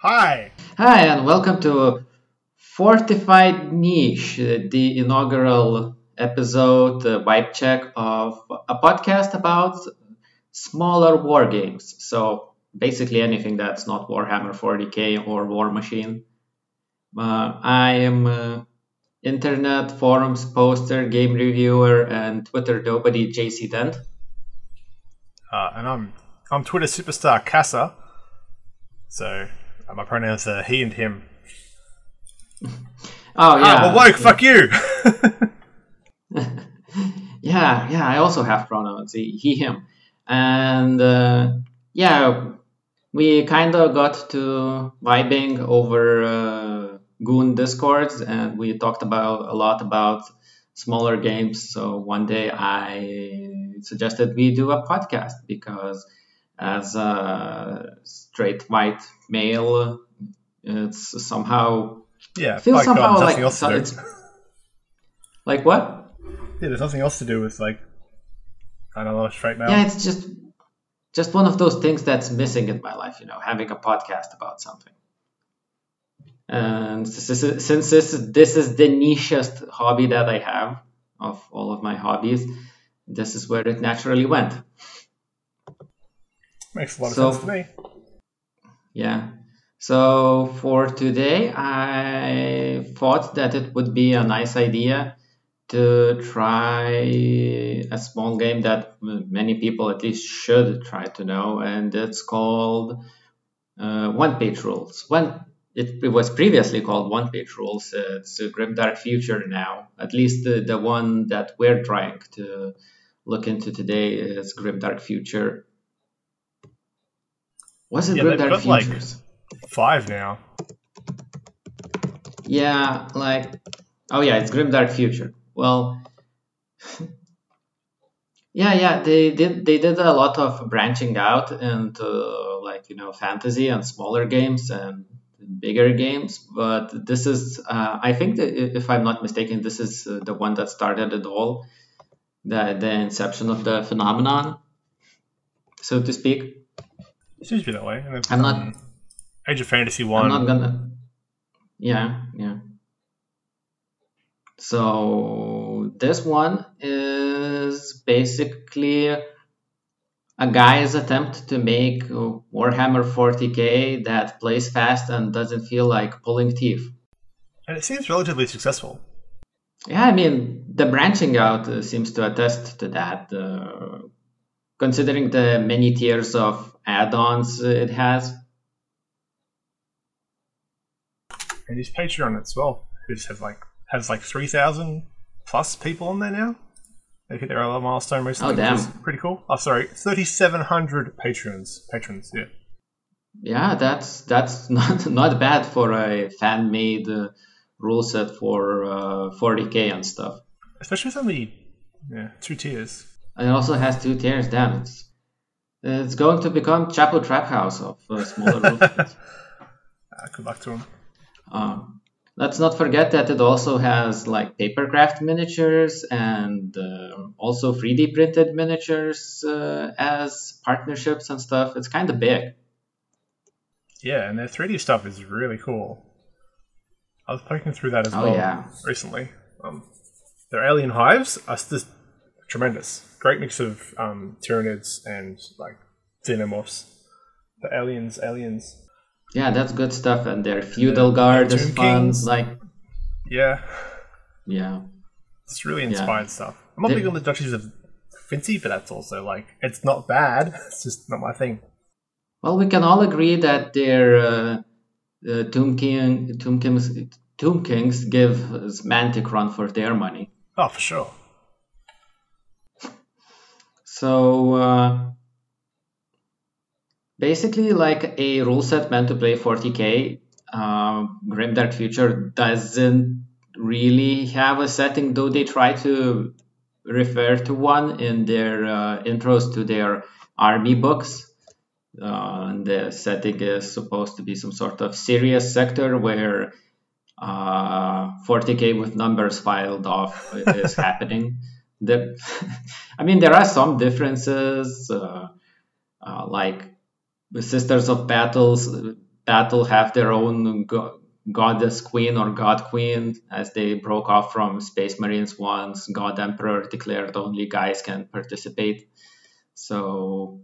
Hi. Hi, and welcome to Fortified Niche, the inaugural episode, uh, vibe check of a podcast about smaller war games. So basically anything that's not Warhammer 40k or Warmachine. Uh, I am uh, internet forums poster, game reviewer, and Twitter nobody JC Dent. Uh, and I'm I'm Twitter superstar Casa. So my pronouns are he and him. Oh yeah, I'm awoke. Fuck you. yeah, yeah. I also have pronouns he, he him, and uh, yeah, we kind of got to vibing over uh, Goon discords, and we talked about a lot about smaller games. So one day I suggested we do a podcast because as a straight white male, it's somehow yeah. feels um, somehow God, like so it's like what? Yeah, there's nothing else to do with like I don't know straight male. Yeah, it's just just one of those things that's missing in my life. You know, having a podcast about something. And since this is, this is the nichest hobby that I have of all of my hobbies, this is where it naturally went. Makes a lot of So- sense to me. Yeah. So for today, I thought that it would be a nice idea to try a small game that many people at least should try to know, and it's called uh, One Page Rules. One it, it was previously called One Page Rules. It's a grim dark Future now. At least the, the one that we're trying to look into today is grim dark Future. Was it Yeah, they've Grimdark got, like- Futures? Five now. Yeah, like oh yeah, it's Grim Dark Future. Well, yeah, yeah, they did they did a lot of branching out into like you know fantasy and smaller games and bigger games, but this is uh, I think that if I'm not mistaken, this is uh, the one that started it all, the the inception of the phenomenon, so to speak. It seems to be that way. And I'm not- um, Age of Fantasy One. I'm not gonna. Yeah, yeah. So this one is basically a guy's attempt to make Warhammer 40k that plays fast and doesn't feel like pulling teeth. and it seems relatively successful. Yeah, I mean the branching out uh, seems to attest to that. Uh, considering the many tiers of add-ons uh, it has. And his Patreon as well, who's have like has like three thousand plus people on there now. They hit their other milestone recently. Oh, damn. which is pretty cool. Oh, sorry, thirty seven hundred patrons. Patrons, yeah. Yeah, that's that's not not bad for a fan made uh, rule set for uh, 40k and stuff. Especially with only yeah two tiers. And it also has two tiers. Damn, it's it's going to become Chapo Trap House of uh, smaller. Uh, good luck to him. Um, let's not forget that it also has like papercraft miniatures and uh, also 3D printed miniatures uh, as partnerships and stuff. It's kind of big. Yeah, and their three D stuff is really cool. I was poking through that as Oh, well yeah. recently. Um, their alien hives are just tremendous. Great mix of um, Tyranids and like xenomorphs. The aliens, aliens. Yeah, that's good stuff. And their feudal guard is fun. Kings. Like, Yeah, yeah. it's really inspired stuff. I'm not They- big on the Duchies of Vinci, but that's also like it's not bad. It's just not my thing. Well, we can all agree that their uh, uh, Tomb King, Tomb Kings, Tomb Kings give Mantic run for their money. Oh, for sure. So uh, basically, like a rule set meant to play 40k, uh, Grimdark Future doesn't really have a setting, though they try to refer to one in their uh, intros to their army books. Uh, and the setting is supposed to be some sort of Sirius sector where uh, 40k with numbers filed off is happening. The, I mean, there are some differences, uh, uh, like the Sisters of Battles battle have their own go- goddess queen or god queen as they broke off from space marines once. God emperor declared only guys can participate. So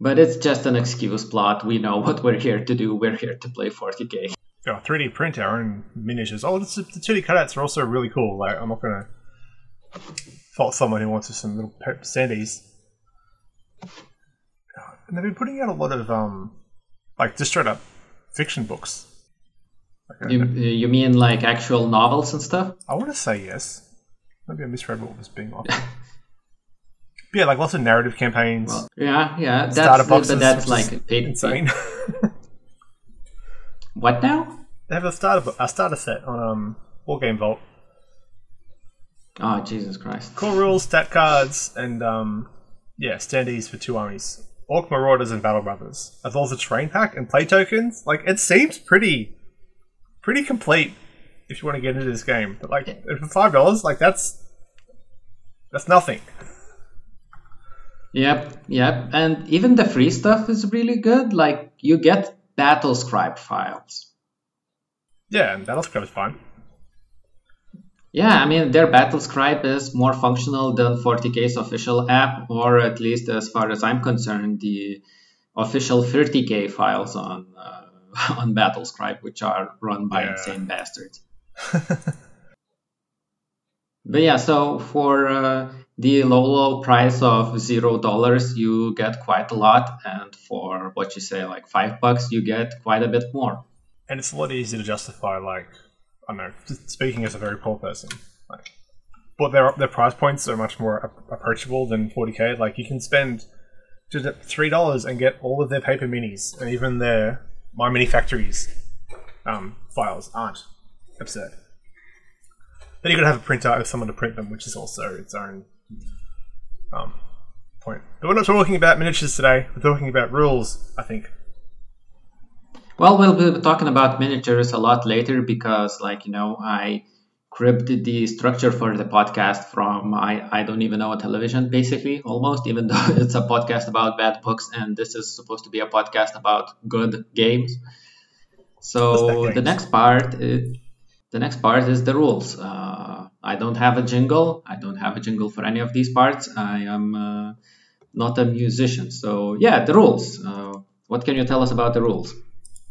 but it's just an excuse plot. We know what we're here to do. We're here to play 40k Yeah, 3D print our own miniatures. Oh, the, the 2D cutouts are also really cool. Like, I'm not gonna fault someone who wants some little standees. And they've been putting out a lot of um, like just straight up fiction books. Like, you, you mean like actual novels and stuff I want to say yes. Maybe I misread what was being offered. Yeah, like lots of narrative campaigns. well, yeah yeah starter that's boxes, but that's like paid insane. what now they have a starter a starter set on um Wargame Vault. Oh jesus christ Core rules, stat cards, and um yeah, standees for two armies. Orc Marauders and Battle Brothers. As well as a terrain pack and play tokens. Like it seems pretty pretty complete if you want to get into this game. But like for five dollars, like that's that's nothing. Yep, yep. And even the free stuff is really good. Like you get BattleScribe files. Yeah, and BattleScribe is fine. Yeah, I mean their BattleScribe is more functional than 40k's official app, or at least as far as I'm concerned, the official 30k files on uh, on BattleScribe, which are run by Yeah. insane bastards. But yeah, so for uh, the low, low price of zero dollars, you get quite a lot, and for what you say, like five bucks, you get quite a bit more. and it's a lot easier to justify. Like I don't know, speaking as a very poor person, like, but their their price points are much more approachable than 40k. Like you can spend just three dollars and get all of their paper minis, and even their MyMiniFactory's um, files aren't absurd. Then you to have a printer with someone to print them, which is also its own um, point. But we're not talking about miniatures today. We're talking about rules. I think. Well, we'll be talking about miniatures a lot later because, like, you know, I cribbed the structure for the podcast from I, I don't even know a television, basically, almost, even though it's a podcast about bad books and this is supposed to be a podcast about good games. So the next part is, the next part is the rules. Uh, I don't have a jingle. I don't have a jingle for any of these parts. I am uh, not a musician. So yeah, the rules. Uh, what can you tell us about the rules?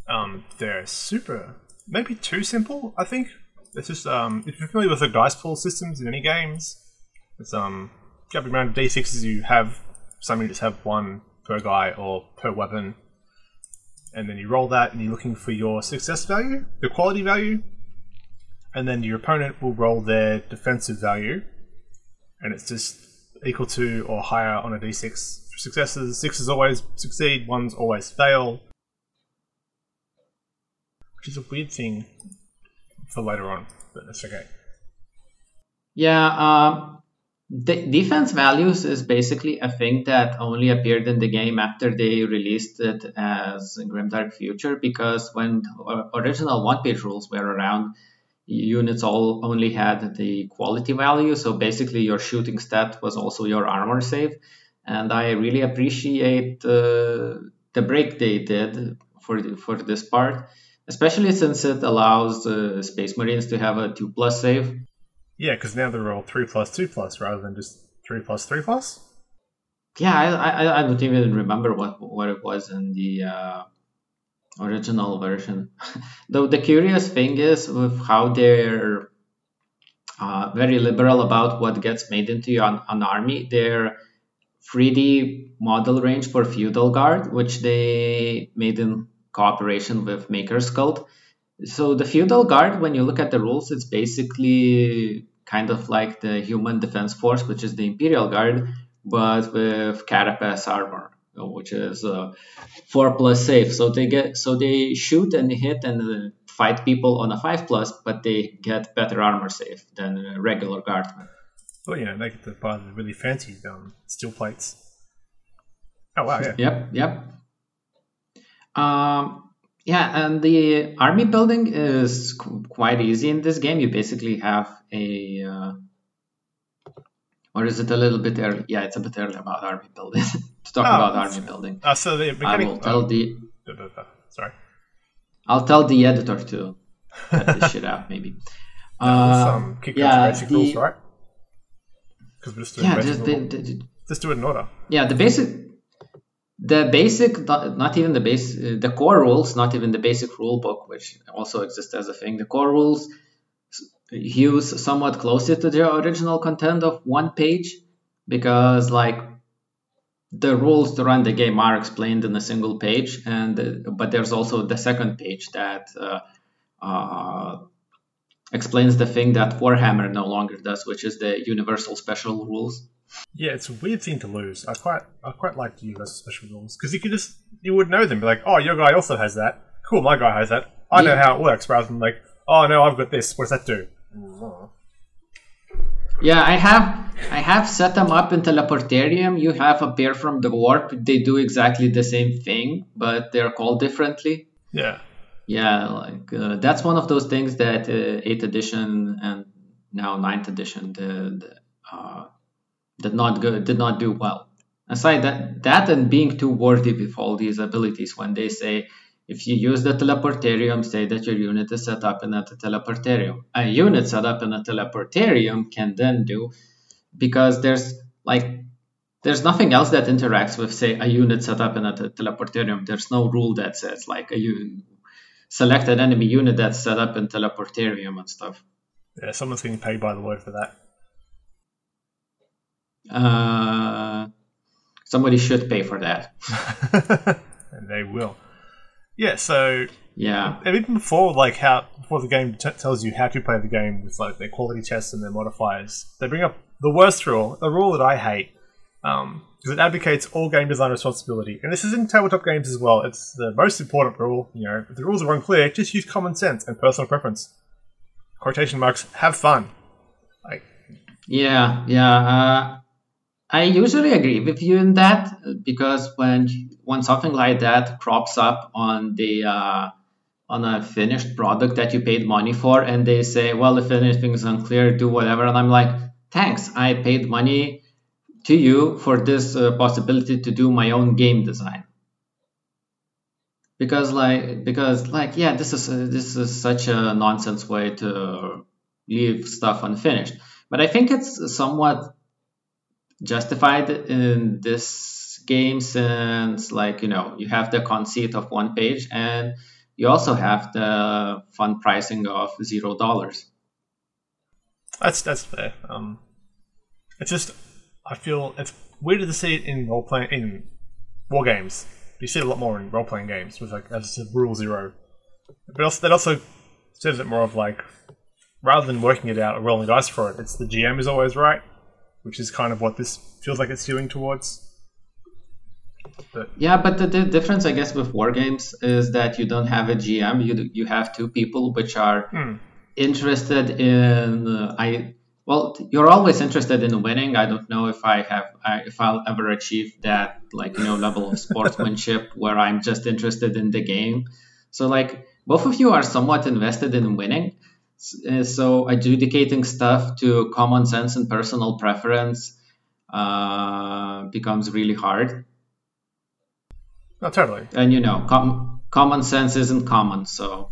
Um, they're super, maybe too simple. I think it's just um, if you're familiar with the dice pool systems in any games, it's um, every round of d6s you have some you just have one per guy or per weapon, and then you roll that and you're looking for your success value, the quality value, and then your opponent will roll their defensive value, and it's just equal to or higher on a d6 for successes. Sixes always succeed, ones always fail which is a weird thing for later on, but that's okay. Yeah, um, the defense values is basically a thing that only appeared in the game after they released it as Grimdark Future because when original one page rules were around, units all only had the quality value. So basically, your shooting stat was also your armor save. And I really appreciate uh, the break they did for, for this part, especially since it allows uh, Space Marines to have a 2 plus save. Yeah, because now they're all three plus two plus rather than just three plus three plus. Yeah, I, I, I don't even remember what what it was in the uh, original version. Though the curious thing is with how they're uh, very liberal about what gets made into an, an army. Their 3D model range for Feudal Guard, which they made in cooperation with Maker's Cult. So the Feudal Guard, when you look at the rules, it's basically kind of like the Human Defense Force, which is the Imperial Guard, but with carapace armor, which is uh, four plus safe. So they get so they shoot and hit and uh, fight people on a five plus, but they get better armor save than a regular guardsmen. Oh yeah, know, they get to buy the really fancy um, steel plates. Oh wow, yeah. Yep, yep. Um, yeah, and the army building is qu- quite easy in this game. You basically have a, uh, or is it a little bit early? Yeah, it's a bit early about army building to talk Oh, about army building. Uh, so the I will tell the uh, uh, Sorry. I'll tell the editor to cut this shit out, maybe. Uh, Some kick yeah, basic the- rules, right? Because we're just doing yeah, just, the, the, Just do it in order. yeah, the basic, the basic, not, even the base, the core rules, not even the basic rule book, which also exists as a thing. The core rules use somewhat closer to the original content of one page because, like, the rules to run the game are explained in a single page, and but there's also the second page that uh, uh, explains the thing that Warhammer no longer does, which is the universal special rules. Yeah, it's a weird thing to lose. I quite, I quite like the universal special rules because you could just, you would know them. Be like, oh, your guy also has that. Cool, my guy has that. I know Yeah. how it works. Rather than like, oh no, I've got this. What does that do? Yeah, I have I have set them up in Teleportarium. You have a pair from the warp. They do exactly the same thing, but they're called differently. Yeah, Yeah, like uh, that's one of those things that uh, 8th edition and now 9th edition did uh, did not go, did not do well. Aside that that and being too worthy with all these abilities, when they say if you use the teleportarium, say that your unit is set up in a teleportarium. A unit set up in a teleportarium can then do because there's like there's nothing else that interacts with say a unit set up in a teleportarium. There's no rule that says like a you select an enemy unit that's set up in teleportarium and stuff. yeah. Someone's getting paid by the word for that. Uh, somebody should pay for that. and they will. Yeah. So Yeah. even before like how before the game t- tells you how to play the game with like their quality tests and their modifiers, they bring up the worst rule, a rule that I hate, because it advocates all game design responsibility. And this is in tabletop games as well. It's the most important rule. You know, if the rules are unclear, just use common sense and personal preference. Quotation marks. Have fun. Like Yeah, yeah. Uh, I usually agree with you in that uh, because when when something like that crops up on the uh, on a finished product that you paid money for, and they say, "Well, if is unclear, do whatever," and I'm like, "Thanks, I paid money to you for this uh, possibility to do my own game design." Because like because like yeah, this is a, this is such a nonsense way to leave stuff unfinished. But I think it's somewhat justified in this game since like you know you have the conceit of one page and you also have the fun pricing of zero dollars that's that's fair. Um, it's just I feel it's weirder to see it in role playing in war games. You see it a lot more in role playing games with like as a rule zero, but also that also serves it more of like rather than working it out or rolling dice for it, it's the GM is always right, which is kind of what this feels like it's skewing towards. But yeah but the, the difference i guess with war games is that you don't have a gm you you have two people which are Hmm. interested in uh, i well you're always interested in winning i don't know if i have I, if i'll ever achieve that like you know level of sportsmanship where i'm just interested in the game so like both of you are somewhat invested in winning so adjudicating stuff to common sense and personal preference uh, becomes really hard no, totally. and you know com- common sense isn't common so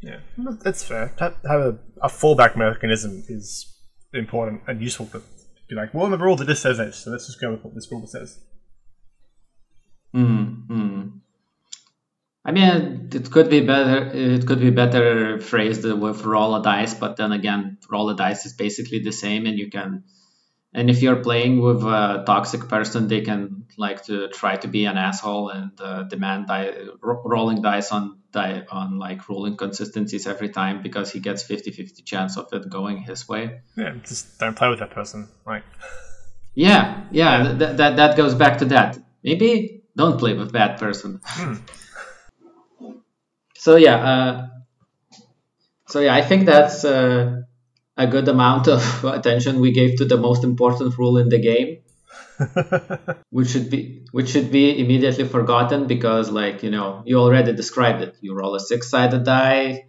Yeah, that's fair. To have- a, a fallback mechanism is important and useful to be like, well, the rule that this says this, so let's just go with what this rule says. Mm, mm. I mean, it could be better. It could be better phrased with roll a dice, but then again, roll a dice is basically the same, and you can. And if you're playing with a toxic person, they can like to try to be an asshole and uh, demand di- ro- rolling dice on di- on like ruling consistencies every time because he gets 50-50 chance of it going his way. Yeah, just don't play with that person. right? Yeah, yeah, Th- that that goes back to that. Maybe don't play with that person. So yeah, uh, so yeah, I think that's uh, a good amount of attention we gave to the most important rule in the game, which should be which should be immediately forgotten because, like you know, you already described it. You roll a six-sided die.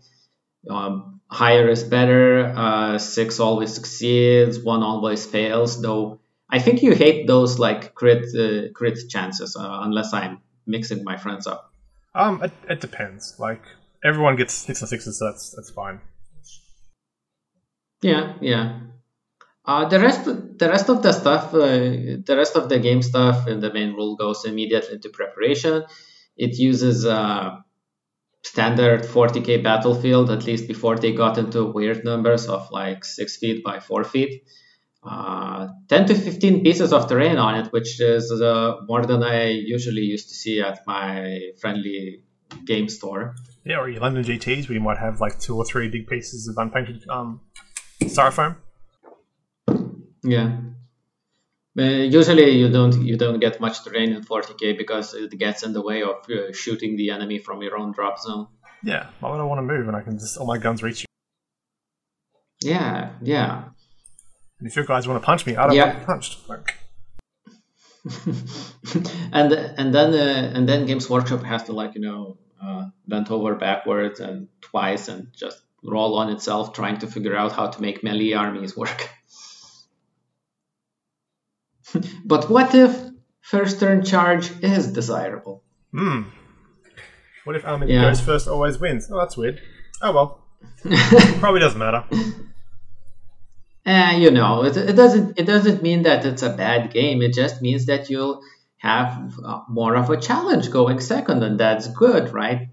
Um, higher is better. Uh, six always succeeds. One always fails. Though I think you hate those like crit uh, crit chances, uh, unless I'm mixing my friends up. Um, it, it depends. Like everyone gets hits and sixes, so that's that's fine. Yeah, yeah. Uh, the rest, the rest of the stuff, uh, the rest of the game stuff in the main rule goes immediately into preparation. It uses uh, standard 40k battlefield, at least before they got into weird numbers of like six feet by four feet. Uh, 10 to 15 pieces of terrain on it, which is uh, more than I usually used to see at my friendly game store. Yeah, or your London GTs, where you might have like two or three big pieces of unpainted um, styrofoam. Yeah. Uh, usually you don't you don't get much terrain in 40k because it gets in the way of uh, shooting the enemy from your own drop zone. Yeah, why would I want to move and I can just all my guns reach you? Yeah, yeah. And if your guys want to punch me, I don't Yeah. want to be punched. Like, and and then uh, and then Games Workshop has to like you know uh, bend over backwards and twice and just roll on itself trying to figure out how to make melee armies work. but what if first turn charge is desirable? hmm. What if army Yeah. goes first always wins? Oh, that's weird. Oh well. Probably doesn't matter. Eh, you know, it, it doesn't it doesn't mean that it's a bad game. It just means that you'll have uh, more of a challenge going second, and that's good, right?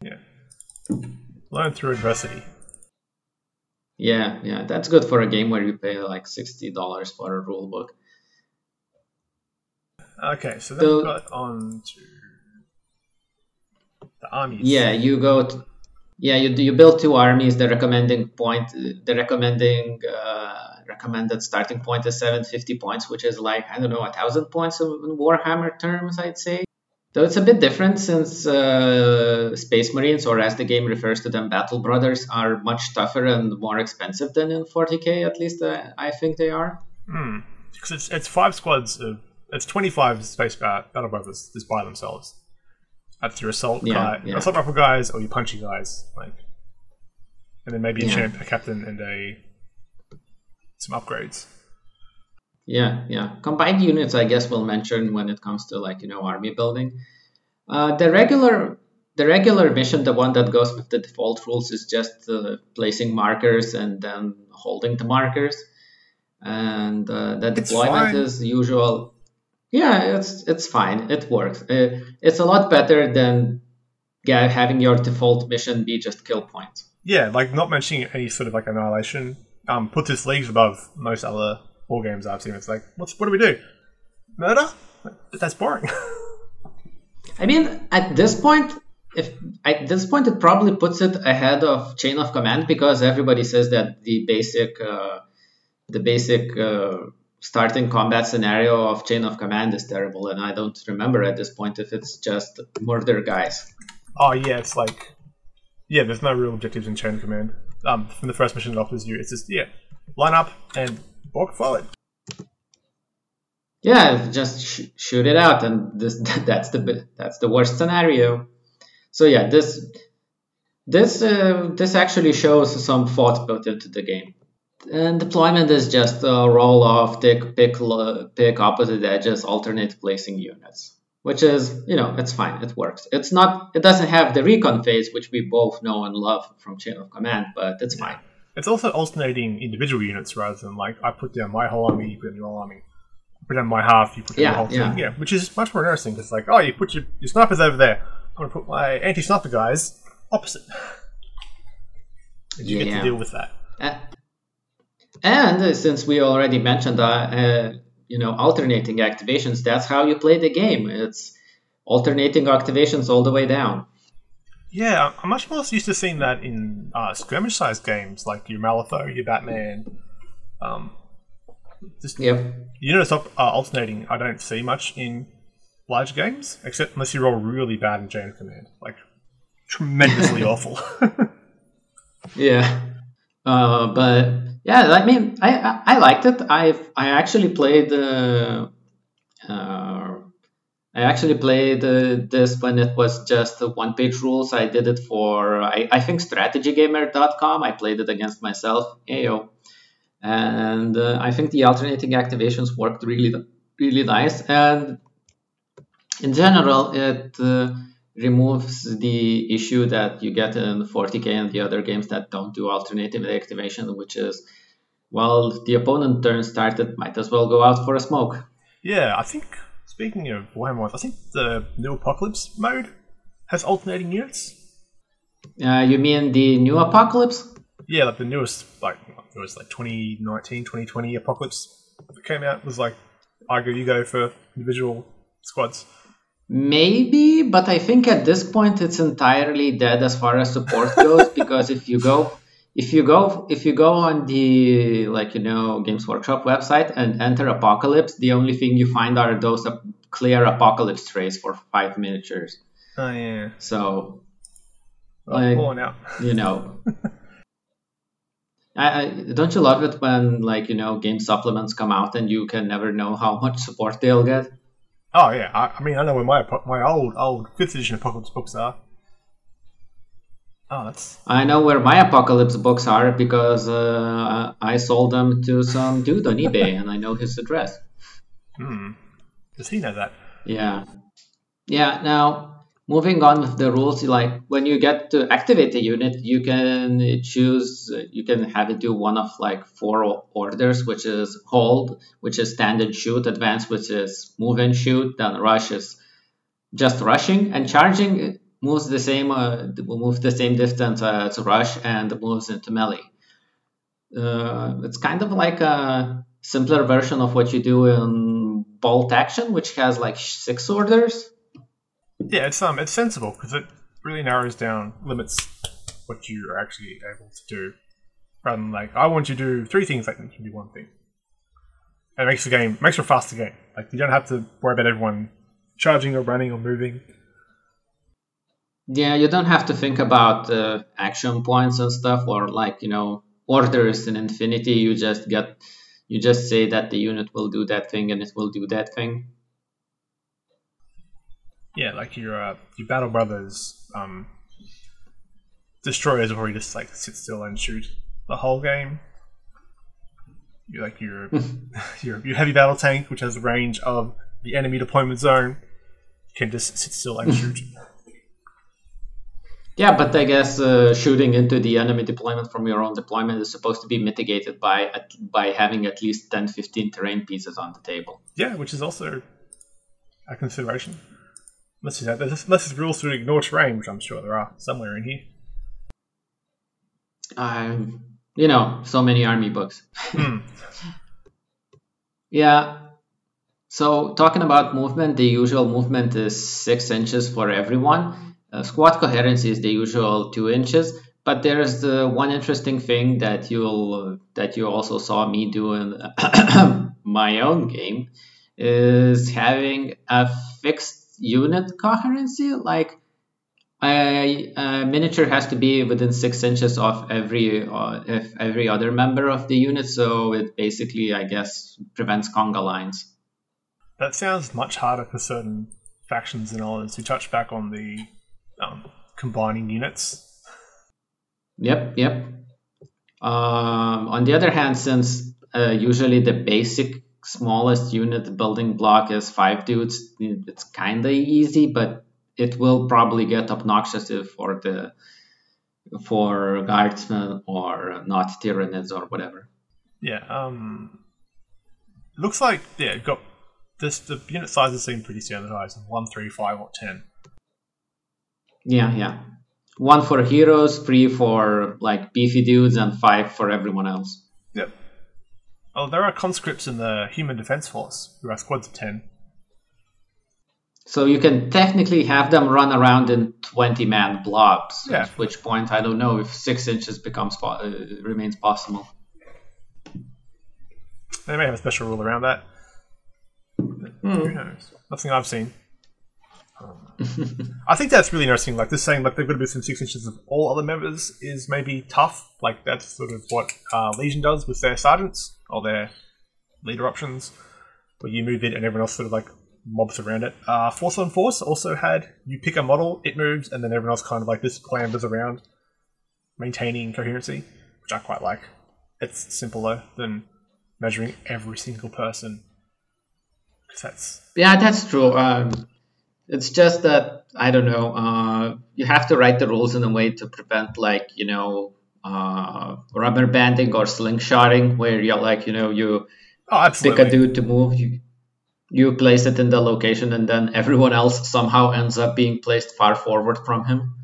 Yeah. Learn through adversity. Yeah, yeah, that's good for a game where you pay like sixty dollars for a rule book. Okay, so then So- we've got on to the armies. Yeah, you go. To, yeah, you you build two armies. The recommending point, the recommending uh, recommended starting point is seven fifty points, which is like I don't know a thousand points in Warhammer terms, I'd say. Though it's a bit different since uh, Space Marines, or as the game refers to them, Battle Brothers, are much tougher and more expensive than in 40k. At least uh, I think they are. Hmm. Because it's, it's five squads of. It's 25 space battle brothers just by themselves. That's your assault Yeah, guy, yeah. assault rifle guys, or your punchy guys, like, and then maybe a Yeah. champ, a captain, and a some upgrades. Yeah, yeah. Combined units, I guess, we'll mention when it comes to like you know army building. Uh, the regular, the regular mission, the one that goes with the default rules, is just uh, placing markers and then holding the markers, and uh, the deployment is usual. Yeah, it's it's fine. It works. Uh, it's a lot better than yeah, having your default mission be just kill points. Yeah, like not mentioning any sort of like annihilation. Um, puts its leagues above most other war games I've seen. It's like, what's what do we do? Murder? That's boring. I mean, at this point, if at this point, it probably puts it ahead of Chain of Command because everybody says that the basic, uh, the basic uh, starting combat scenario of Chain of Command is terrible, and I don't remember at this point if it's just murder guys. oh yeah, it's like, yeah, there's no real objectives in Chain of Command. Um, from the first mission it offers you, it's just yeah, line up and walk forward. Yeah, just sh- shoot it out, and this that's the that's the worst scenario. So yeah, this this uh, this actually shows some thought built into the game. And deployment is just a roll off, take pick pick opposite edges, alternate placing units, which is you know it's fine, it works. It's not it doesn't have the recon phase, which we both know and love from Chain of Command, but it's fine. It's also alternating individual units rather than like I put down my whole army, you put down your whole army. I put down my half, you put down Yeah, the whole yeah. thing. Yeah, which is much more interesting because like, oh, you put your, your snipers over there. I'm gonna put my anti-sniper guys opposite. And you get Yeah. to deal with that. A- And uh, since we already mentioned, uh, uh, you know, alternating activations, that's how you play the game. It's alternating activations all the way down. Yeah, I'm much more used to seeing that in uh, skirmish-sized games like your Malifaux, your Batman. Um, just Yep. units op- uh, alternating. I don't see much in large games, except unless you roll really bad in Chain of Command, like tremendously awful. Yeah. Uh, but yeah, I mean, I, I, I liked it. I I actually played. Uh, uh, I actually played uh, this when it was just uh, one-page rules. I did it for I, I think strategygamer.com. I played it against myself. Ayo. And uh, I think the alternating activations worked really really nice. And in general, it uh, removes the issue that you get in 40k and the other games that don't do alternative activation, which is, well, the opponent turn started, might as well go out for a smoke. Yeah, I think speaking of Warhammer, I think the new Apocalypse mode has alternating units. Uh, you mean the new Apocalypse? Yeah, like the newest, like it was like 2019, 2020 Apocalypse that came out was like I go, you go for individual squads. Maybe, but I think at this point it's entirely dead as far as support goes because if you go if you go if you go on the like you know Games Workshop website and enter Apocalypse, the only thing you find are those clear Apocalypse trays for five miniatures. Oh yeah. So, oh, like, out. you know. I, I, don't you love it when like you know game supplements come out and you can never know how much support they'll get? Oh yeah, I, I mean I know where my my old old fifth edition apocalypse books are. Oh, that's. I know where my apocalypse books are because uh, I sold them to some dude on eBay, and I know his address. Hmm. Does he know that? Yeah. Yeah. Now, moving on with the rules like when you get to activate a unit you can choose you can have it do one of like four orders which is hold which is standard shoot advance which is move and shoot then rush is just rushing and charging moves the same uh, move the same distance as rush and moves into melee. Uh, it's kind of like a simpler version of what you do in bolt action which has like six orders yeah, it's um, it's sensible because it really narrows down limits what you are actually able to do, rather than like I want you to do three things, like you can do one thing. And it makes the game makes for a faster game. Like you don't have to worry about everyone charging or running or moving. Yeah, you don't have to think about uh, action points and stuff, or like you know orders in Infinity. You just get you just say that the unit will do that thing and it will do that thing. Yeah, like your uh, your Battle Brothers um, destroyers you just like sit still and shoot the whole game. You like your your your heavy battle tank, which has the range of the enemy deployment zone, can just sit still and shoot. Yeah, but I guess uh, shooting into the enemy deployment from your own deployment is supposed to be mitigated by at, by having at least 10, 15 terrain pieces on the table. Yeah, which is also a consideration. Unless there's, there's, unless there's rules to ignore terrain, which I'm sure there are somewhere in here. Um, you know, so many army books. Hmm. yeah. So talking about movement, the usual movement is six inches for everyone. Uh, squad coherency is the usual two inches, but there's the one interesting thing that you'll that you also saw me do in my own game is having a fixed unit coherency. Like a, a, miniature has to be within six inches of every uh, if every other member of the unit, so it basically, I guess, prevents conga lines. That sounds much harder for certain factions than others. You touch back on the um, combining units. Yep, yep. Um, on the other hand, since uh, usually the basic smallest unit building block is five dudes, it's kind of easy, but it will probably get obnoxious for the for guardsmen or not tyranids or whatever. Yeah. Um. Looks like yeah, got this. The unit sizes seem pretty standardized: one, three, five, or ten. Yeah, yeah. One for heroes, three for like beefy dudes, and five for everyone else. Yep. Oh, there are conscripts in the Human Defense Force who are squads of 10. So you can technically have them run around in 20 man blobs. Yeah. At which point, I don't know if six inches becomes uh, remains possible. They may have a special rule around that. Mm. Who knows? Nothing I've seen. I think that's really interesting. Like this saying, like they've got to be within six inches of all other members is maybe tough. Like that's sort of what uh, Legion does with their sergeants or their leader options, where you move it and everyone else sort of like mobs around it. Uh, Force on Force also had you pick a model, it moves, and then everyone else kind of like just clambers around, maintaining coherency, which I quite like. It's simpler than measuring every single person. That's yeah, that's true. Um, It's just that I don't know. Uh, you have to write the rules in a way to prevent like you know uh, rubber banding or slingshotting, where you're like you know you Oh, pick a dude to move, you you place it in the location, and then everyone else somehow ends up being placed far forward from him.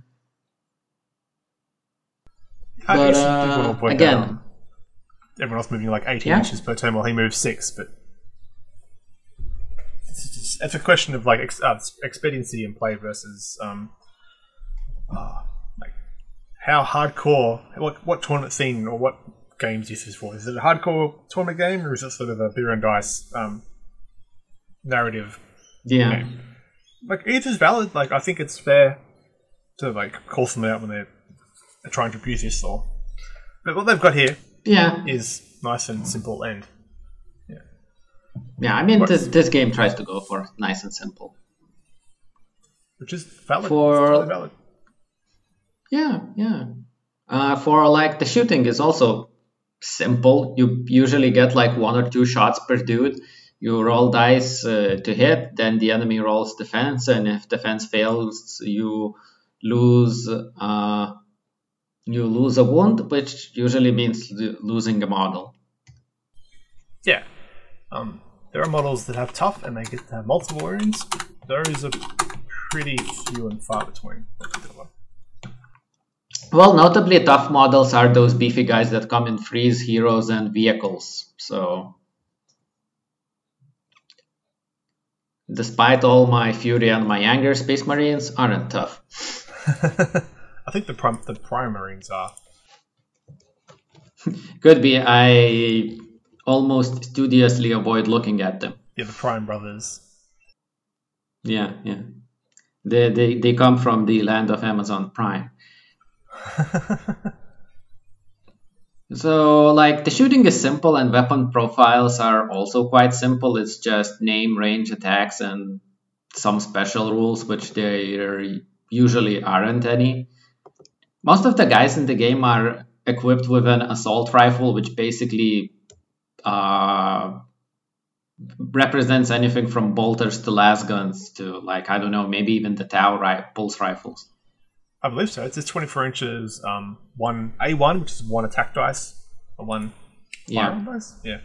I But, guess people will uh, again- um, everyone else moving like 18 Yeah. inches per turn while he moves six, but it's, it's a question of like ex- uh, expediency in play versus um, uh, like how hardcore, what what tournament scene or what games this is for? Is it a hardcore tournament game or is it sort of a beer and dice um, narrative Yeah. game? Like either's valid. Like I think it's fair to like call something out when they're, they're trying to abuse this or. But what they've got here Yeah. is nice and simple and Yeah. I mean, this, this game tries to go for nice and simple. which is valid. For- totally valid. Yeah, yeah. Uh, for like the shooting is also simple. You usually get like one or two shots per dude. You roll dice uh, to hit, then the enemy rolls defense, and if defense fails, you lose. Uh, you lose a wound, which usually means losing a model. Yeah. Um, there are models that have tough and they get to have multiple wounds. Those are pretty few and far between. Well, notably tough models are those beefy guys that come in freeze, heroes, and vehicles. So, despite all my fury and my anger, Space Marines aren't tough. I think the prim- the primarines are. Could be I almost studiously avoid looking at them. Yeah, the Prime Brothers. Yeah, yeah. They, they, they come from the land of Amazon Prime. So, like, the shooting is simple and weapon profiles are also quite simple. It's just name, range, attacks, and some special rules, which there usually aren't any. Most of the guys in the game are equipped with an assault rifle, which basically uh, represents anything from bolters to las guns to, like, I don't know, maybe even the Tau ri- pulse rifles. I believe so. It's just 24 inches, um, one A1, which is one attack dice, or one Yeah. firing dice. Yeah.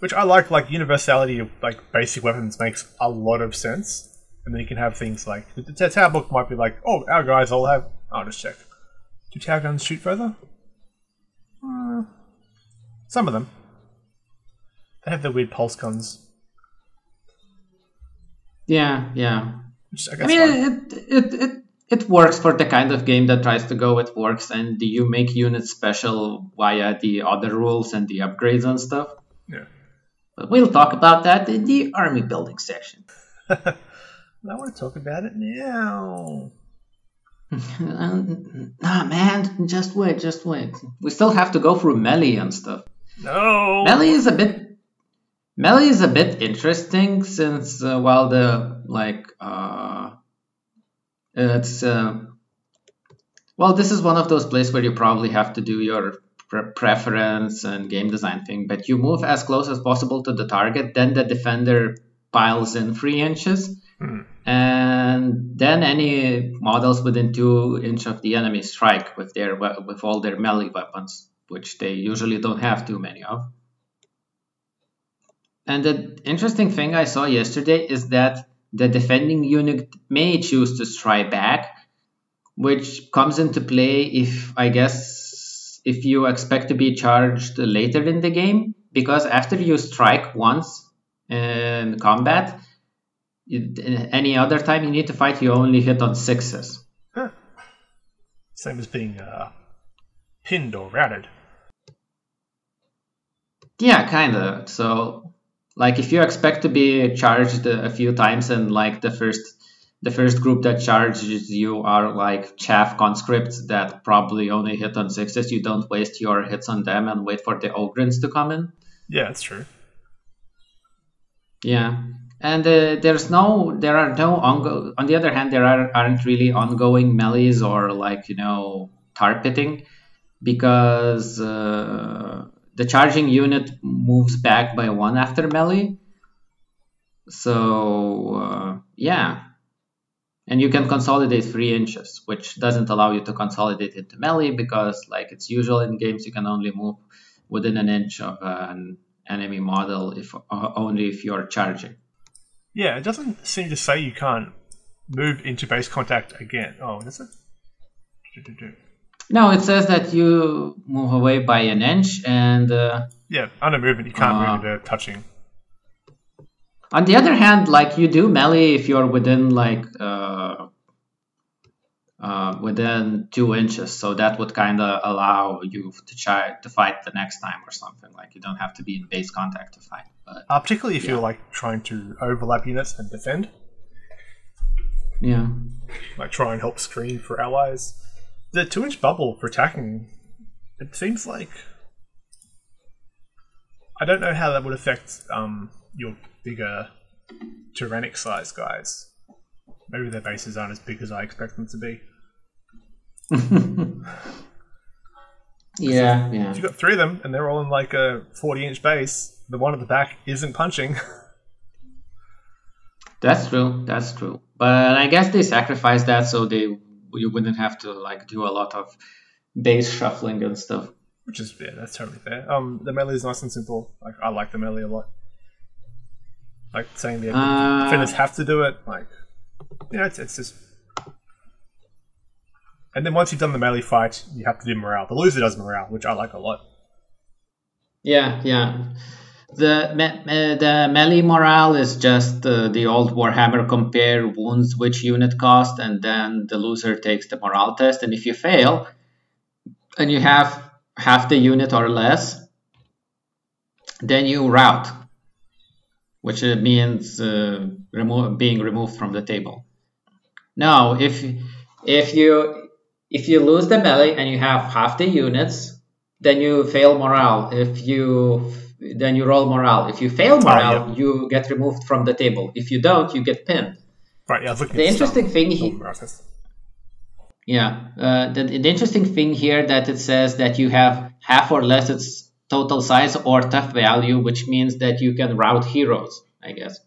Which I like, like, universality of, like, basic weapons makes a lot of sense. And then you can have things like, the, the Tau book might be like, oh, our guys all have, I'll just check. Do Tau guns shoot further? Uh, some of them. They have the weird pulse guns. Yeah, yeah. Which I I mean, it, it, it, it works for the kind of game that tries to go with works, and do you make units special via the other rules and the upgrades and stuff. Yeah. But we'll talk about that in the army building section. I want to talk about it now. Nah, man, just wait, just wait. We still have to go through melee and stuff. No! Melee is a bit melee is a bit interesting since uh, while the like uh, it's uh, well this is one of those places where you probably have to do your pre- preference and game design thing but you move as close as possible to the target then the defender piles in three inches Hmm. and then any models within two inch of the enemy strike with their with all their melee weapons which they usually don't have too many of and the interesting thing I saw yesterday is that the defending unit may choose to strike back, which comes into play if I guess if you expect to be charged later in the game, because after you strike once in combat, any other time you need to fight, you only hit on sixes. Huh. Same as being uh, pinned or routed. Yeah, kinda. So, like, if you expect to be charged a few times, and like the first, the first group that charges you are like chaff conscripts that probably only hit on sixes, you don't waste your hits on them and wait for the ogryns to come in. Yeah, that's true. Yeah, and uh, there's no, there are no ongo. On the other hand, there are aren't really ongoing melees or like you know tar pitting because uh, the charging unit moves back by one after melee. So uh, yeah, and you can consolidate three inches, which doesn't allow you to consolidate into melee because, like it's usual in games, you can only move within an inch of an enemy model if uh, only if you're charging. Yeah, it doesn't seem to say you can't move into base contact again. Oh, does it? No, it says that you move away by an inch, and uh, Yeah, under movement you can't Uh, move into touching. on the other hand, like you do melee if you're within like uh, uh, within two inches, so that would kind of allow you to try to fight the next time or something. Like you don't have to be in base contact to fight. But Uh, particularly if Yeah. you're like trying to overlap units and defend, yeah, like try and help screen for allies. The two inch bubble for attacking, it seems like I don't know how that would affect um, your bigger tyrannic size guys. Maybe their bases aren't as big as I expect them to be. yeah, yeah. If you've got three of them and they're all in like a 40 inch base, the one at the back isn't punching. That's true. That's true. But I guess they sacrificed that so they you wouldn't have to like do a lot of base shuffling and stuff. Which is yeah, that's totally fair. Um, the melee is nice and simple. Like I like the melee a lot. Like saying the Uh, defenders have to do it. Like you know, it's, it's just. And then once you've done the melee fight, you have to do morale. The loser does morale, which I like a lot. Yeah, yeah. The the melee morale is just uh, the old Warhammer compare wounds which unit cost, and then the loser takes the morale test. And if you fail, and you have half the unit or less, then you rout, which uh, means uh, remo- being removed from the table. Now, if if you if you lose the melee and you have half the units, then you fail morale. If you then you roll morale. If you fail morale, yeah. you get removed from the table. If you don't, you get pinned. Right? Yeah, looking. The at interesting some thing he- morale test. Yeah, uh, the, the interesting thing here that it says that you have half or less its total size or tough value, which means that you can route heroes. I guess.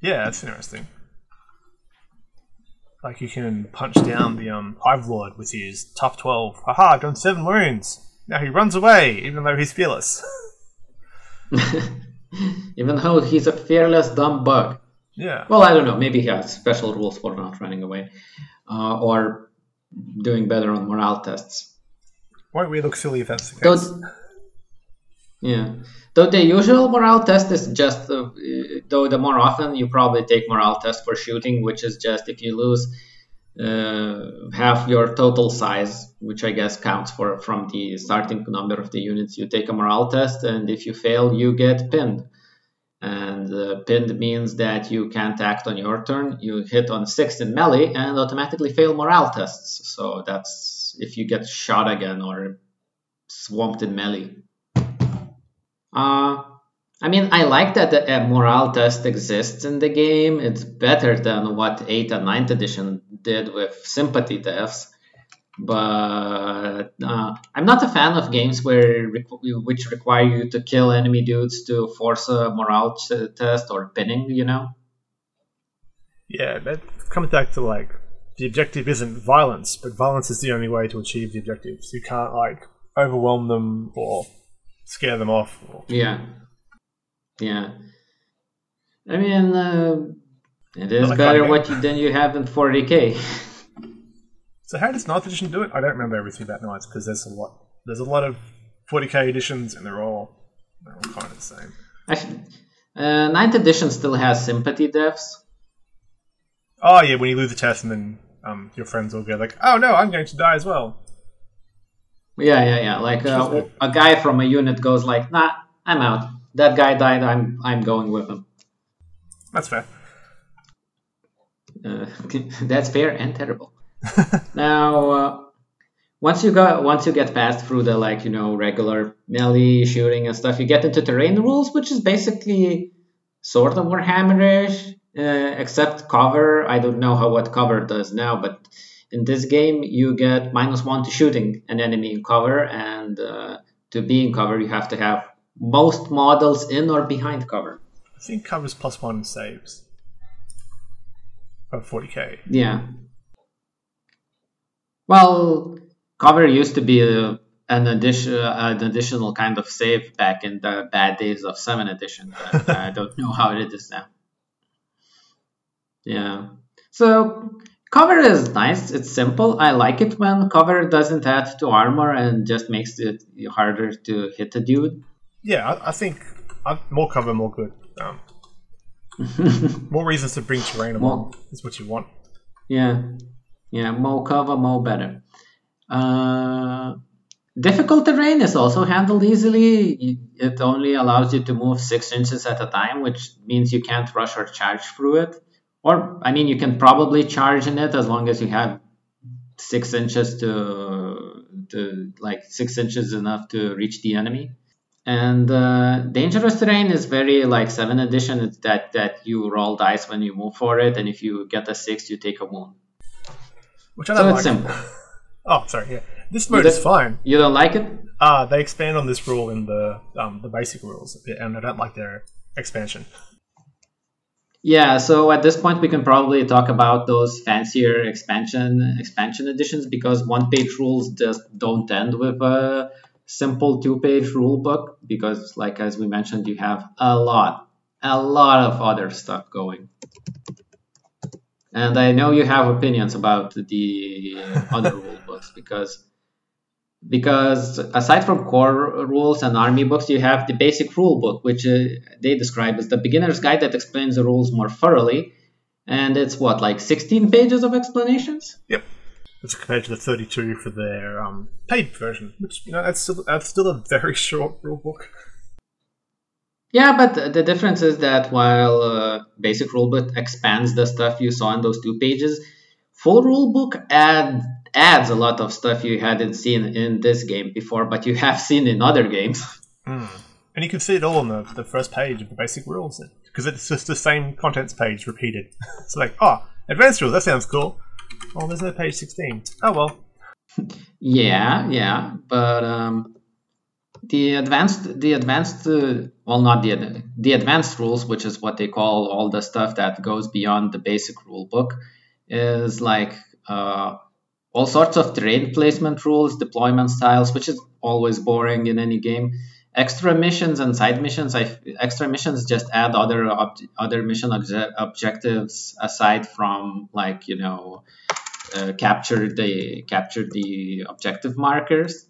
Yeah, that's interesting. Like you can punch down the um, Hive Lord with his tough twelve. Haha, I've done seven wounds. Now he runs away, even though he's fearless. Even though he's a fearless dumb bug. yeah. Well, I don't know. Maybe he has special rules for not running away, uh, or doing better on morale tests. Won't we look silly if that's the Though, case? yeah. Though the usual morale test is just, uh, though the more often you probably take morale test for shooting, which is just if you lose half your total size, which I guess counts for from the starting number of the units, you take a morale test, and if you fail, you get pinned. And uh, pinned means that you can't act on your turn. You hit on six in melee and automatically fail morale tests. So that's if you get shot again or swamped in melee. Uh, I mean, I like that the uh, morale test exists in the game. It's better than what 8th and 9th edition did with sympathy deaths. But uh, I'm not a fan of games where which require you to kill enemy dudes to force a morale test or pinning, you know? Yeah, that comes back to like the objective isn't violence, but violence is the only way to achieve the objectives. You can't like overwhelm them or scare them off. Or... Yeah. Yeah. I mean, uh, it is like better what you, than you have in 40k. So how does Ninth Edition do it? I don't remember everything about Knights because there's a lot. There's a lot of 40k editions, and they're all they're all kind of the same. Actually, uh, 9th edition still has sympathy deaths. Oh yeah, when you lose the test, and then um, your friends will go like, "Oh no, I'm going to die as well." Yeah, yeah, yeah. Like uh, a guy from a unit goes like, "Nah, I'm out. That guy died. I'm I'm going with him." That's fair. Uh, that's fair and terrible. now, uh, once you go, once you get past through the like you know regular melee shooting and stuff, you get into terrain rules, which is basically sort of Warhammerish, uh, except cover. I don't know how what cover does now, but in this game you get minus one to shooting an enemy in cover, and uh, to be in cover you have to have most models in or behind cover. I think covers plus one saves. Of 40k. Yeah. Well, cover used to be a, an addition, an additional kind of save back in the bad days of seven edition, but I don't know how it is now. Yeah. So cover is nice. It's simple. I like it when cover doesn't add to armor and just makes it harder to hit a dude. Yeah, I, I think uh, more cover, more good. Um, more reasons to bring terrain along More- is what you want. Yeah, yeah, more cover, more better. Uh, difficult terrain is also handled easily. It only allows you to move six inches at a time, which means you can't rush or charge through it. Or, I mean, you can probably charge in it as long as you have six inches to, to like six inches enough to reach the enemy. And uh, dangerous terrain is very like seven edition. It's that that you roll dice when you move for it, and if you get a six, you take a wound. Which I So don't it's like. simple. Oh, sorry. Yeah, this mode is fine. You don't like it? Uh, they expand on this rule in the um, the basic rules and I don't like their expansion. Yeah. So at this point, we can probably talk about those fancier expansion expansion editions because one page rules just don't end with a simple two page rule book because, like as we mentioned, you have a lot, a lot of other stuff going. And I know you have opinions about the other rule books because because aside from core rules and army books, you have the basic rule book, which uh, they describe as the beginner's guide that explains the rules more thoroughly. And it's what, like 16 pages of explanations? Yep. It's compared to the 32 for their um, paid version, which you know that's still that's still a very short rule book. Yeah, but the difference is that while uh, basic rulebook expands the stuff you saw in those two pages, full rulebook add adds a lot of stuff you hadn't seen in this game before, but you have seen in other games. And you can see it all on the, the first page of the basic rules because it's just the same contents page repeated. it's like, oh, advanced rules, that sounds cool. Oh, there's no page 16. Oh well. Yeah, yeah, but um, the advanced, the advanced, uh, well, not the the advanced rules, which is what they call all the stuff that goes beyond the basic rule book, is like uh, all sorts of terrain placement rules, deployment styles, which is always boring in any game. Extra missions and side missions. I extra missions just add other ob- other mission obje- objectives aside from like you know uh, capture the capture the objective markers,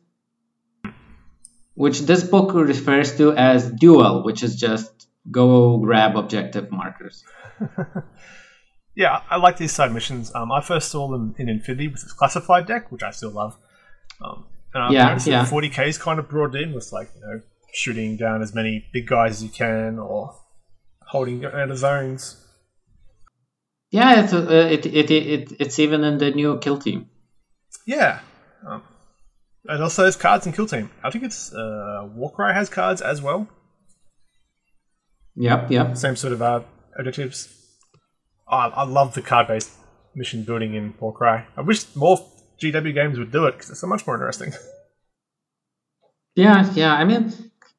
which this book refers to as dual which is just go grab objective markers. Yeah, I like these side missions. Um, I first saw them in Infinity with its classified deck, which I still love. Um, and I Yeah, noticed yeah. that 40k is kind of brought in with like you know shooting down as many big guys as you can or holding out of zones. Yeah, it's uh, it, it, it it's even in the new kill team. Yeah. Um, and also there's cards in Kill Team. I think it's uh, Warcry has cards as well. Yep, yep. Same sort of uh, objectives. Oh, I, I love the card-based mission building in Warcry. I wish more GW games would do it because it's so much more interesting. Yeah, yeah. I mean,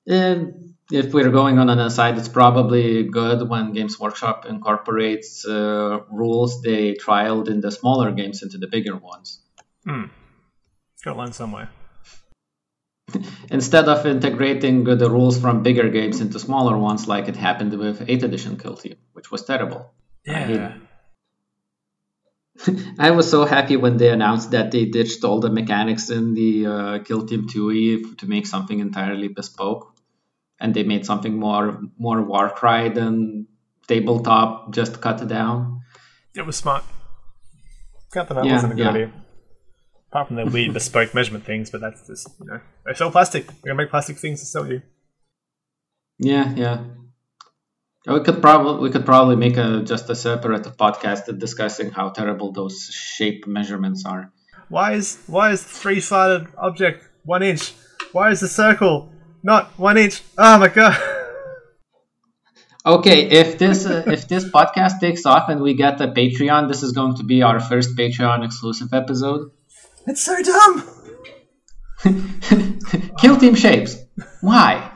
if we're going on an aside, it's probably good when Games Workshop incorporates uh, rules they trialed in the smaller games into the bigger ones. Got to learn somewhere. Instead of integrating the rules from bigger games into smaller ones, like it happened with 8th edition Kill Team, which was terrible. Yeah. I was so happy when they announced that they ditched all the mechanics in the uh, Kill Team 2e to make something entirely bespoke, and they made something more more Warcry than tabletop, just cut it down. It was smart. Got that that Yeah, wasn't a good yeah. idea. Apart from their weird bespoke measurement things, but that's just, you know, they sell plastic. We're going to make plastic things to sell you. Yeah, yeah. We could probably we could probably make a just a separate podcast discussing how terrible those shape measurements are. Why is why is three sided object one inch? Why is the circle not one inch? Oh my god! Okay, if this uh, if this podcast takes off and we get a Patreon, this is going to be our first Patreon exclusive episode. It's so dumb. Kill team shapes. Why?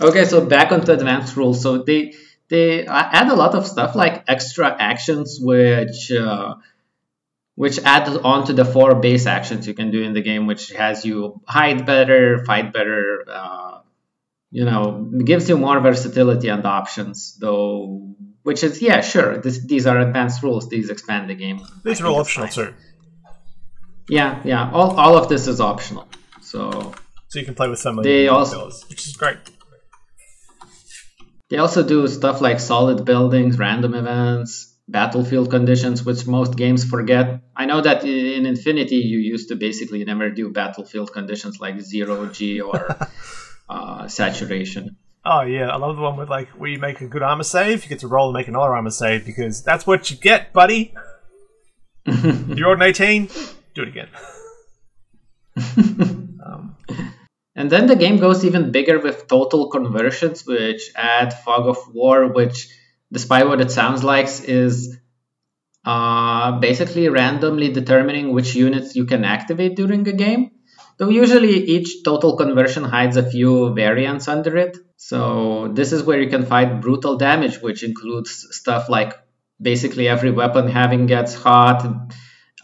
Okay, so back onto advanced rules. So they they add a lot of stuff like extra actions, which uh, which adds on to the four base actions you can do in the game, which has you hide better, fight better. Uh, you know, gives you more versatility and options, though. Which is yeah, sure. This, these are advanced rules. These expand the game. These are all optional too. Yeah, yeah. All, all of this is optional. So so you can play with some of the also, which is great. They also do stuff like solid buildings, random events, battlefield conditions, which most games forget. I know that in Infinity you used to basically never do battlefield conditions like zero G or uh, saturation. Oh yeah, I love the one with like where you make a good armor save, you get to roll and make another armor save because that's what you get, buddy. You're on 18, do it again. um. And then the game goes even bigger with total conversions, which add fog of war, which, despite what it sounds like, is uh, basically randomly determining which units you can activate during a game. Though usually each total conversion hides a few variants under it. So this is where you can fight brutal damage, which includes stuff like basically every weapon having gets hot,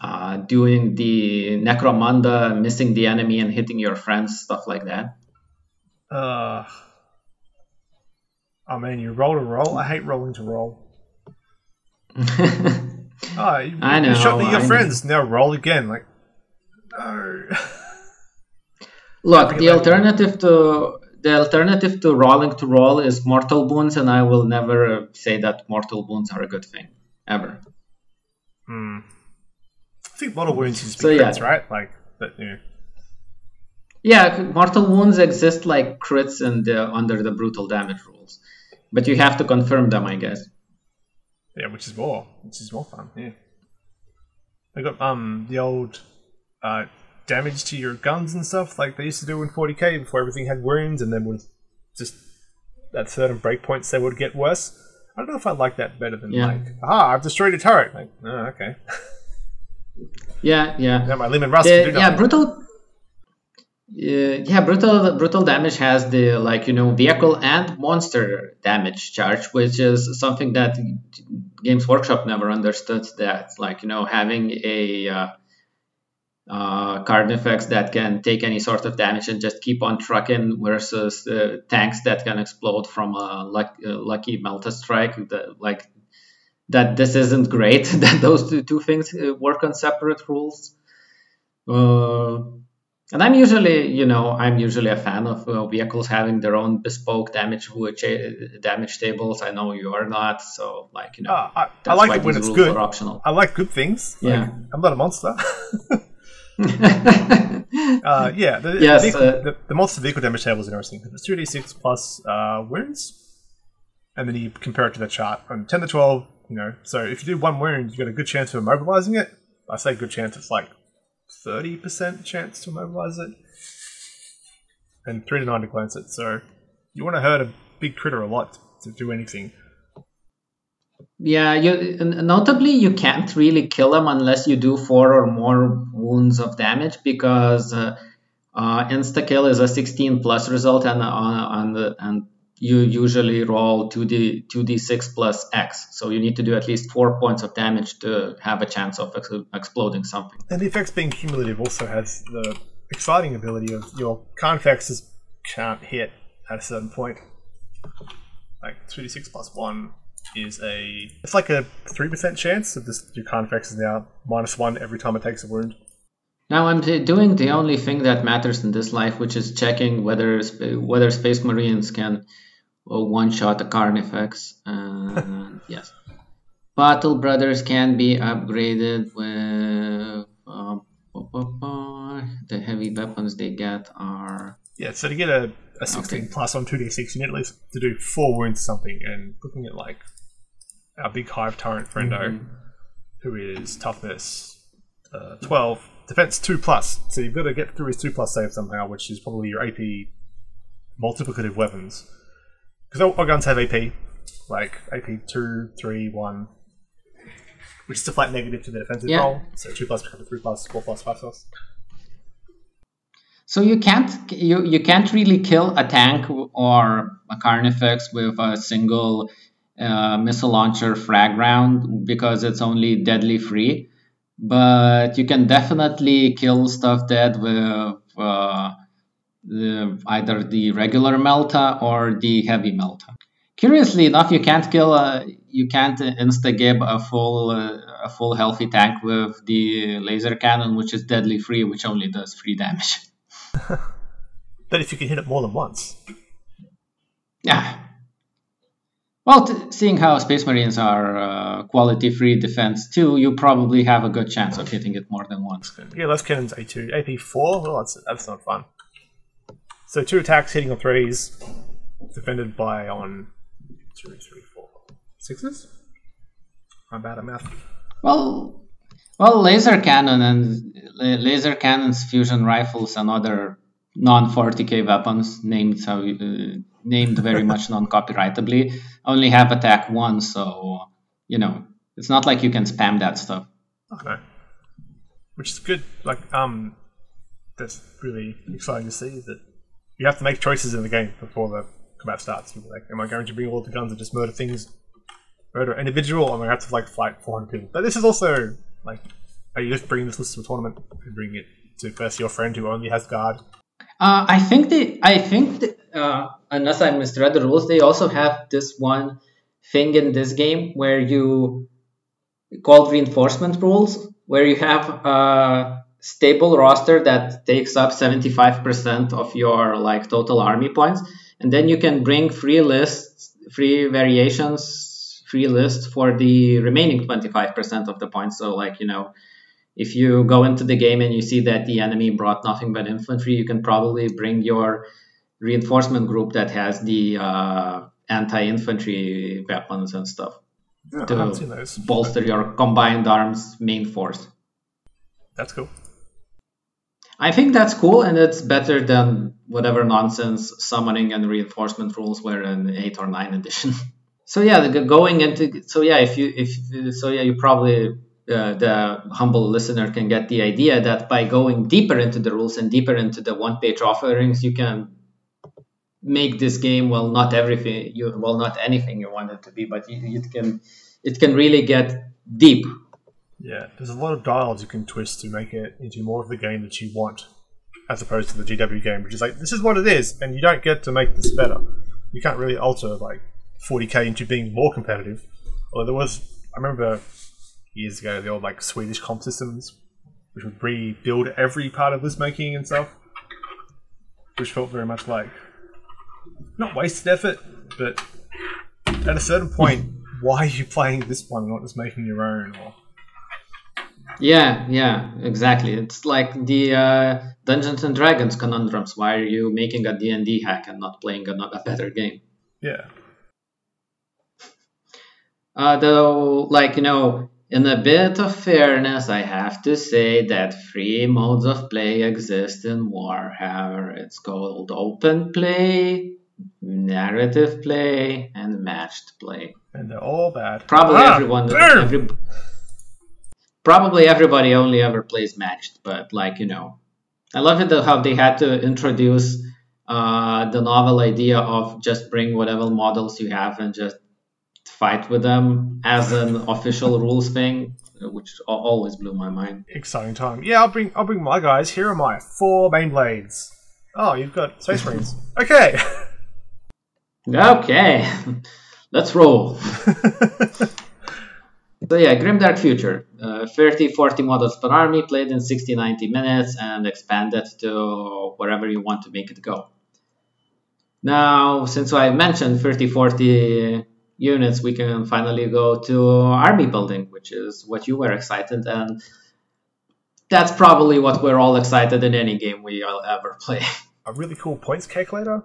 uh, doing the necromunda, missing the enemy and hitting your friends, stuff like that. Uh, I mean, you roll to roll. I hate rolling to roll. oh, you, I know. You shot your I friends. Know. Now roll again. Like, no. Look, the alternative to the alternative to rolling to roll is mortal wounds, and I will never say that mortal wounds are a good thing ever. Hmm. I think mortal wounds is so, yeah. right? Like, but yeah. Yeah, mortal wounds exist like crits and under the brutal damage rules, but you have to confirm them, I guess. Yeah, which is more, which is more fun. Yeah, I got um the old uh, damage to your guns and stuff like they used to do in 40k before everything had wounds and then would just at certain breakpoints they would get worse. I don't know if I like that better than yeah. like ah I've destroyed a turret. Like oh, okay. yeah, yeah. Yeah, my limit rust. The, yeah, brutal. Uh, yeah, brutal brutal damage has the like you know vehicle and monster damage charge, which is something that Games Workshop never understood. That like you know having a uh, uh, Carnifex that can take any sort of damage and just keep on trucking versus uh, tanks that can explode from a luck, uh, lucky Melta strike. The, like that, this isn't great. that those two, two things uh, work on separate rules. Uh, and I'm usually, you know, I'm usually a fan of uh, vehicles having their own bespoke damage damage tables. I know you are not, so like you know, I, I, like it when it's good. Optional. I like good things. Yeah, like, I'm not a monster. uh, yeah, the, yes, vehicle, uh, the, the, monster vehicle damage table is interesting because it's 2d6 plus uh, wounds, and then you compare it to the chart. On 10 to 12, you know, so if you do one wound, you got a good chance of immobilizing it. I say good chance, it's like 30% chance to immobilize it, and 3 to 9 to cleanse it. So you want to hurt a big critter a lot to do anything. Yeah, you notably you can't really kill them unless you do four or more wounds of damage because uh, uh, insta kill is a 16 plus result and on, uh, on the and you usually roll 2d 2d6 plus x. So you need to do at least four points of damage to have a chance of ex- exploding something. And the effects being cumulative also has the exciting ability of your carnifexes can't hit at a certain point. Like 2d6 plus 1 is a it's like a three percent chance that this your Carnifex is now minus one every time it takes a wound. Now I'm doing the only thing that matters in this life, which is checking whether whether Space Marines can one shot a Carnifex. And yes, Battle Brothers can be upgraded with uh, the heavy weapons they get are yeah. So to get a, a 16 okay. plus on 2d6, you need at least to do four wounds or something, and looking at like our big hive tyrant friendo, mm-hmm. who is toughness uh, 12, defense 2 plus. So you've got to get through his 2 plus save somehow, which is probably your AP multiplicative weapons. Because all, all guns have AP, like AP 2, 3, 1, which is a flat negative to the defensive yeah. roll. So 2 plus becomes 3 plus, 4 plus, 5 plus. So you can't you, you can't really kill a tank or a carnifex with a single uh, missile launcher frag round because it's only deadly free. But you can definitely kill stuff dead with uh, the, either the regular Melta or the heavy Melta. Curiously enough, you can't kill a, you can't instagib a full uh, a full healthy tank with the laser cannon, which is deadly free, which only does free damage. but if you can hit it more than once. Yeah. Well, t- seeing how Space Marines are uh, quality free defense too, you probably have a good chance of hitting it more than once. Yeah, laser cannons A2. AP4? Well, that's, that's not fun. So two attacks hitting on threes, defended by on two, three, four, sixes? I'm bad at math. Well, well, laser cannon and laser cannons, fusion rifles, and other non-40k weapons named so uh, named very much non-copyrightably only have attack one, so you know it's not like you can spam that stuff. Okay, which is good. Like um, that's really exciting to see that you have to make choices in the game before the combat starts. You're like, am I going to bring all the guns and just murder things, murder an individual, or am I going to have to like fight 400 people? But this is also like, are you just bringing this list to a tournament and bring it to first your friend who only has guard? Uh, I think the I think that, uh, unless I misread the rules, they also have this one thing in this game where you called reinforcement rules, where you have a stable roster that takes up 75% of your like total army points. And then you can bring free lists free variations free lists for the remaining 25% of the points. So like you know if you go into the game and you see that the enemy brought nothing but infantry you can probably bring your reinforcement group that has the uh, anti-infantry weapons and stuff yeah, to bolster your combined arms main force. That's cool I think that's cool, and it's better than whatever nonsense summoning and reinforcement rules were in eight or nine edition. so yeah, going into so yeah, if you if so yeah, you probably uh, the humble listener can get the idea that by going deeper into the rules and deeper into the one-page offerings, you can make this game well not everything you well not anything you want it to be, but you, it can it can really get deep yeah, there's a lot of dials you can twist to make it into more of the game that you want, as opposed to the GW game, which is like this is what it is, and you don't get to make this better. You can't really alter like 40k into being more competitive. Although there was, I remember years ago the old like Swedish comp systems, which would rebuild every part of list making and stuff, which felt very much like not wasted effort, but at a certain point, why are you playing this one, not just making your own? Or yeah, yeah, exactly. It's like the uh, Dungeons and Dragons conundrums. Why are you making a D&D hack and not playing a, a better game? Yeah. Uh, though, like, you know, in a bit of fairness, I have to say that three modes of play exist in Warhammer. It's called open play, narrative play, and matched play. And they're all bad. Probably ah, everyone, every, probably everybody only ever plays matched, but like you know, I love it how they had to introduce uh, the novel idea of just bring whatever models you have and just fight with them as an official rules thing, which always blew my mind. Exciting time. Yeah, I'll bring I'll bring my guys. Here are my four main blades. Oh, you've got space marines. okay. okay. Let's roll. So yeah, Grimdark Future, uh, 30, 40 models per army, played in 60, 90 minutes, and expanded to wherever you want to make it go. Now, since I mentioned 30, 40 units, we can finally go to army building, which is what you were excited, and that's probably what we're all excited in any game we ever play. A really cool points calculator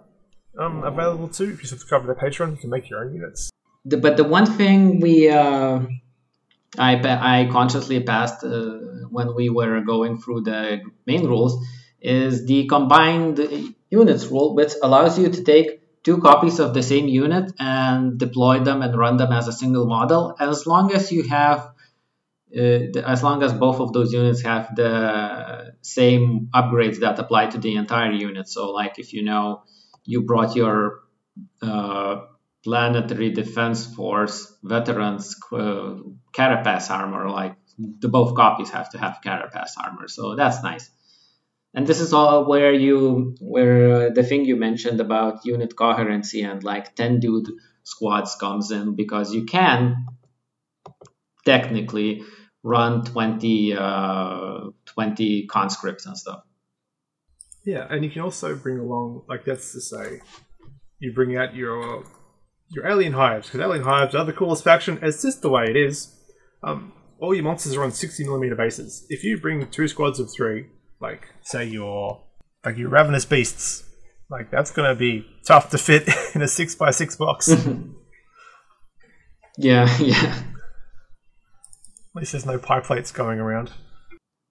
um, available too. If you subscribe to the Patreon, you can make your own units. The, but the one thing we uh, I, I consciously passed uh, when we were going through the main rules is the combined units rule, which allows you to take two copies of the same unit and deploy them and run them as a single model as long as you have uh, as long as both of those units have the same upgrades that apply to the entire unit. So like if you know you brought your uh, Planetary Defense Force veterans uh, carapace armor. Like the both copies have to have carapace armor, so that's nice. And this is all where you where uh, the thing you mentioned about unit coherency and like ten dude squads comes in because you can technically run 20, uh, 20 conscripts and stuff. Yeah, and you can also bring along, like that's to say, you bring out your your alien hives because alien hives are the coolest faction. It's just the way it is. Um, all your monsters are on sixty millimeter bases. If you bring two squads of three, like say your like your ravenous beasts, like that's gonna be tough to fit in a six by six box. yeah, yeah. At least there's no pie plates going around.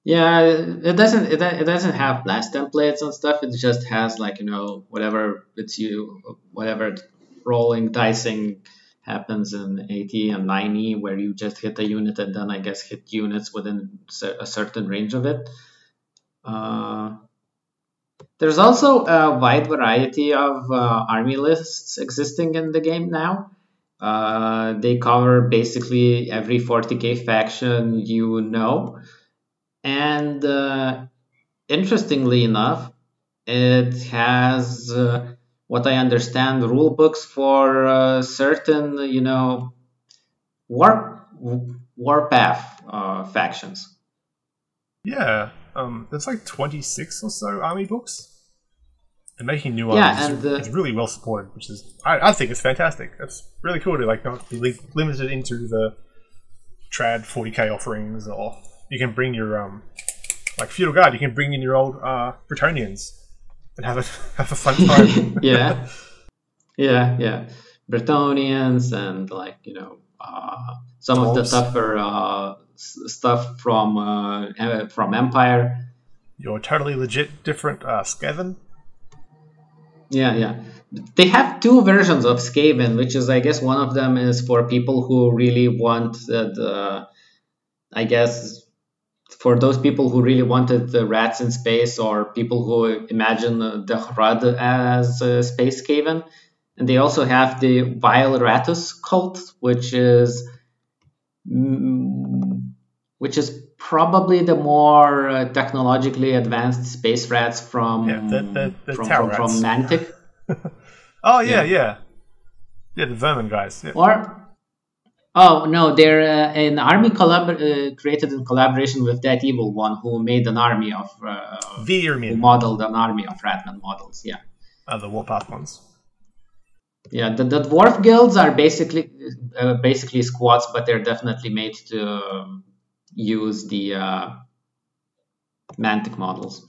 Yeah, it doesn't it, it doesn't have blast templates and stuff. It just has like you know whatever it's you whatever rolling dicing happens in 80 and 90 where you just hit a unit and then I guess hit units within a certain range of it. Uh, there's also a wide variety of uh, army lists existing in the game now. Uh, they cover basically every 40k faction you know. And uh, interestingly enough, it has uh, what I understand rule books for uh, certain, you know, war warpath uh, factions. Yeah, um, there's like 26 or so army books. And making new yeah, armies and, is, is really well supported, which is I, I think it's fantastic. It's really cool to like not be li- limited into the trad 40k offerings, or you can bring your um like feudal guard. You can bring in your old uh, Bretonnians and have a have a fun time. yeah, yeah, yeah. Bretonnians and like you know uh, some of the tougher uh, stuff from uh, from Empire. Your totally legit different uh, Skaven. Yeah, yeah. They have two versions of Skaven, which is, I guess, one of them is for people who really want the, I guess, for those people who really wanted the rats in space or people who imagine the Hrud as a space Skaven. And they also have the Vile Ratus cult, which is mm, which is probably the more uh, technologically advanced space rats from yeah, the, the, the from, from, from, Mantic. oh yeah, yeah, yeah, yeah, the vermin guys. Yeah. Or oh no, they're uh, an army collab- uh, created in collaboration with that evil one who made an army of uh, who modeled an army of Ratman models. Yeah, uh, the Warpath ones. Yeah, the, the dwarf guilds are basically uh, basically squads, but they're definitely made to. Um, use the uh, Mantic models.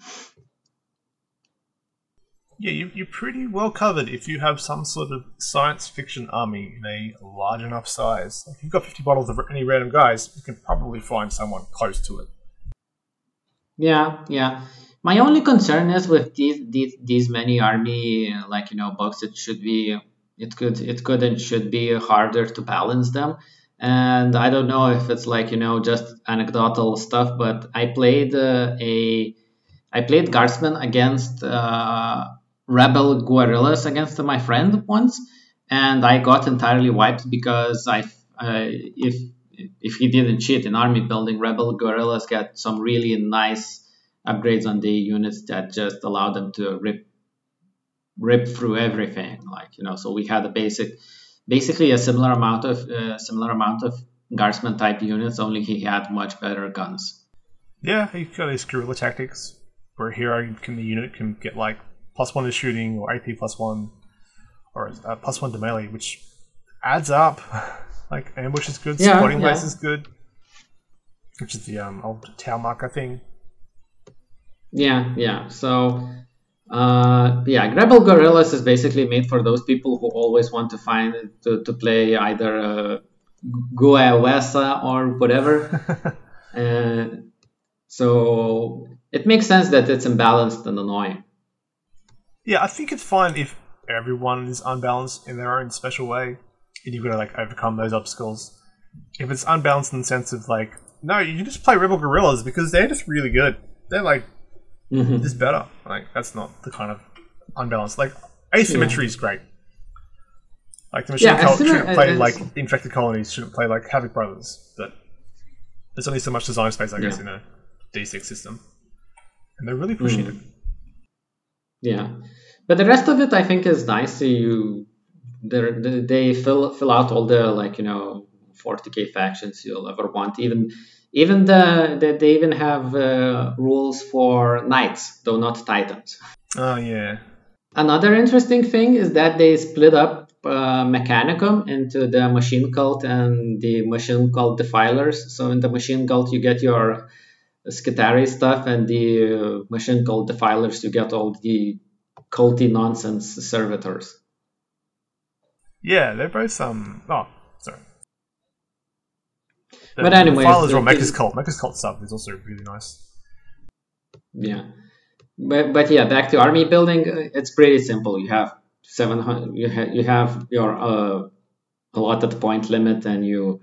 Yeah, you, you're pretty well covered if you have some sort of science fiction army in a large enough size. If you've got 50 bottles of any random guys, you can probably find someone close to it. Yeah, yeah. My only concern is with these these, these many army like you know books. It should be it could it could and should be harder to balance them and I don't know if it's like you know just anecdotal stuff, but I played uh, a I played Guardsmen against uh, Rebel Guerrillas against my friend once, and I got entirely wiped because I uh, if if he didn't cheat in army building, Rebel Guerrillas get some really nice upgrades on the units that just allow them to rip rip through everything. Like you know, so we had a basic basically a similar amount of uh, similar amount of guardsman type units. Only he had much better guns. Yeah, he got his guerrilla tactics, where hero can the unit can get like plus one to shooting or AP plus one, or uh, plus one to melee, which adds up. like ambush is good, yeah, spotting yeah. is good, which is the um, old tower marker thing. Yeah, yeah. So uh, yeah, Rebel Guerrillas is basically made for those people who always want to find to, to play either uh, Wesa or whatever. uh, so it makes sense that it's imbalanced and annoying. Yeah, I think it's fine if everyone is unbalanced in their own special way, and you've got to like overcome those obstacles. If it's unbalanced in the sense of like, no, you just play Rebel Guerrillas because they're just really good. They're like mm-hmm. is better. Like that's not the kind of unbalanced. Like asymmetry yeah. is great. Like the machine Yeah, still- shouldn't play like infected colonies, shouldn't play like Havoc Brothers, but. There's only so much design space, I guess, Yeah. in there's only so much design space, I guess, Yeah. in a D6 system, and they're really pushing Mm. it. Yeah, but the rest of it I think is nice. You, they they fill fill out all the like you know 40k factions you'll ever want. Even even the, the they even have uh, rules for knights, though not titans. Oh yeah, Another interesting thing is that they split up uh, Mechanicum into the Machine Cult and the Machine Cult Defilers. So in the Machine Cult you get your Skitarii stuff, and the uh, Machine Cult Defilers to get all the culty nonsense servitors. yeah, they're both um. Oh, sorry. The, But anyways, the Filers or Mecha's cult. Mecha's cult stuff is also really nice. Yeah, but but yeah, back to army building. uh, It's pretty simple. You have seven hundred. You have you have your uh, allotted point limit, and you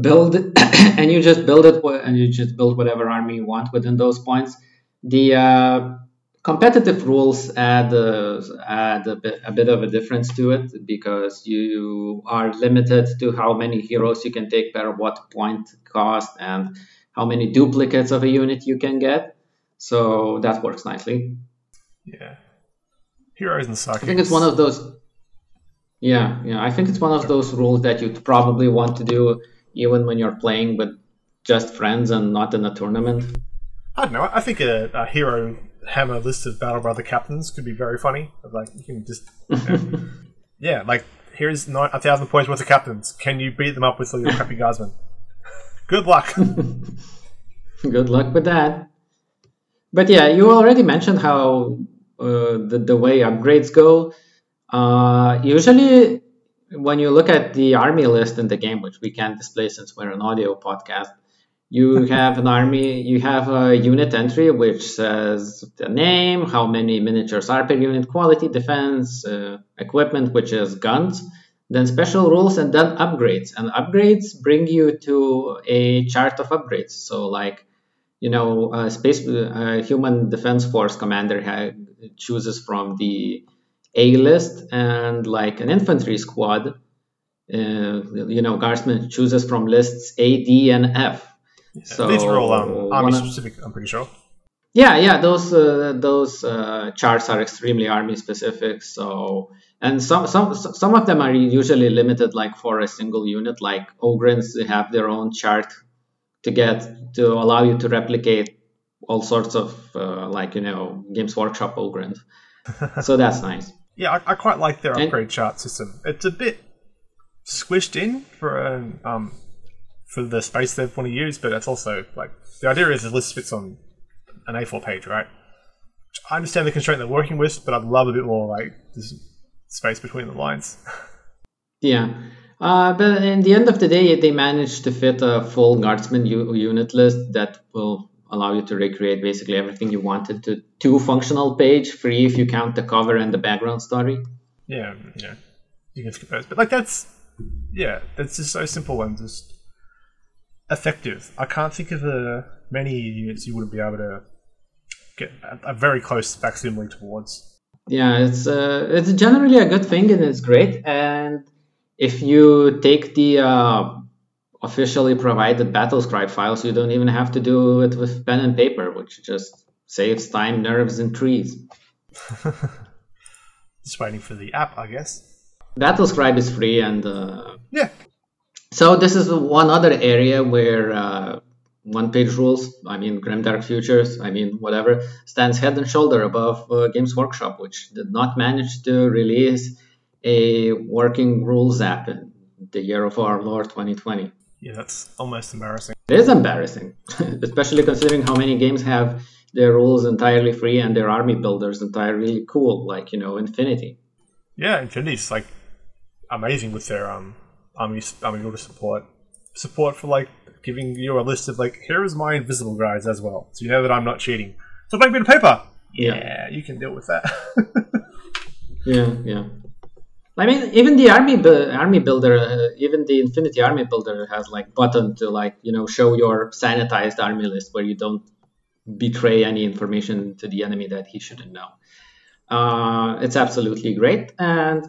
build and you just build it, and you just build whatever army you want within those points. The uh, competitive rules add uh, add a bit, a bit of a difference to it because you are limited to how many heroes you can take per what point cost and how many duplicates of a unit you can get. So that works nicely. Yeah, heroes and psychics. I think it's one of those. Yeah, yeah. I think it's one of those rules that you'd probably want to do even when you're playing with just friends and not in a tournament. I don't know. I think a, a hero hammer list of battle brother captains could be very funny. Like you can just, you know, yeah, like here's nine, a thousand points worth of captains. Can you beat them up with all your crappy guardsmen? Good luck. Good luck with that. But yeah, you already mentioned how uh, the, the way upgrades go. Uh, usually, when you look at the army list in the game, which we can't display since we're an audio podcast, you have an army, you have a unit entry which says the name, how many miniatures are per unit, quality, defense, uh, equipment, which is guns, then special rules, and then upgrades. And upgrades bring you to a chart of upgrades. So, like, you know, uh, space uh, human defense force commander ha- chooses from the A list, and like an infantry squad, uh, you know, guardsman chooses from lists A, D, and F. So These are all um, army specific. I'm pretty sure. yeah, yeah, those uh, those uh, charts are extremely army specific. So, and some some some of them are usually limited, like for a single unit. Like Ogryns, they have their own chart to get to allow you to replicate all sorts of uh, like you know Games Workshop Ogryns. so that's nice. Yeah, I, I quite like their And- upgrade chart system. It's a bit squished in for an, um for the space they want to use, but it's also like the idea is the list fits on an A4 page, right? I understand the constraint they're working with, but I'd love a bit more like this space between the lines. Yeah. Uh, but in the end of the day, they managed to fit a full guardsman u- unit list that will allow you to recreate basically everything you wanted to two functional page, free if you count the cover and the background story. yeah, yeah, you can skip those, but like that's yeah, that's just so simple and just effective. I can't think of uh, many units you wouldn't be able to get a, a very close facsimile towards. Yeah, it's uh, it's generally a good thing and it's great. And if you take the uh, officially provided BattleScribe files, you don't even have to do it with pen and paper, which just saves time, nerves, and trees. Just waiting for the app, I guess. BattleScribe is free and uh, Yeah, So this is one other area where uh, one-page rules, I mean Grimdark Futures, I mean whatever, stands head and shoulder above uh, Games Workshop, which did not manage to release a working rules app in the year of our Lord 2020. Yeah, that's almost embarrassing. It is embarrassing, especially considering how many games have their rules entirely free and their army builders entirely cool, like you know Infinity. Yeah, Infinity's like amazing with their um army army builder support. Support for like giving you a list of like here is my invisible guys as well, so you know that I'm not cheating. So blank bit of paper. Yeah. Yeah, you can deal with that. Yeah, yeah. I mean, even the army bu- army builder, uh, even the Infinity Army builder has like button to like you know show your sanitized army list where you don't betray any information to the enemy that he shouldn't know. Uh, it's absolutely great, and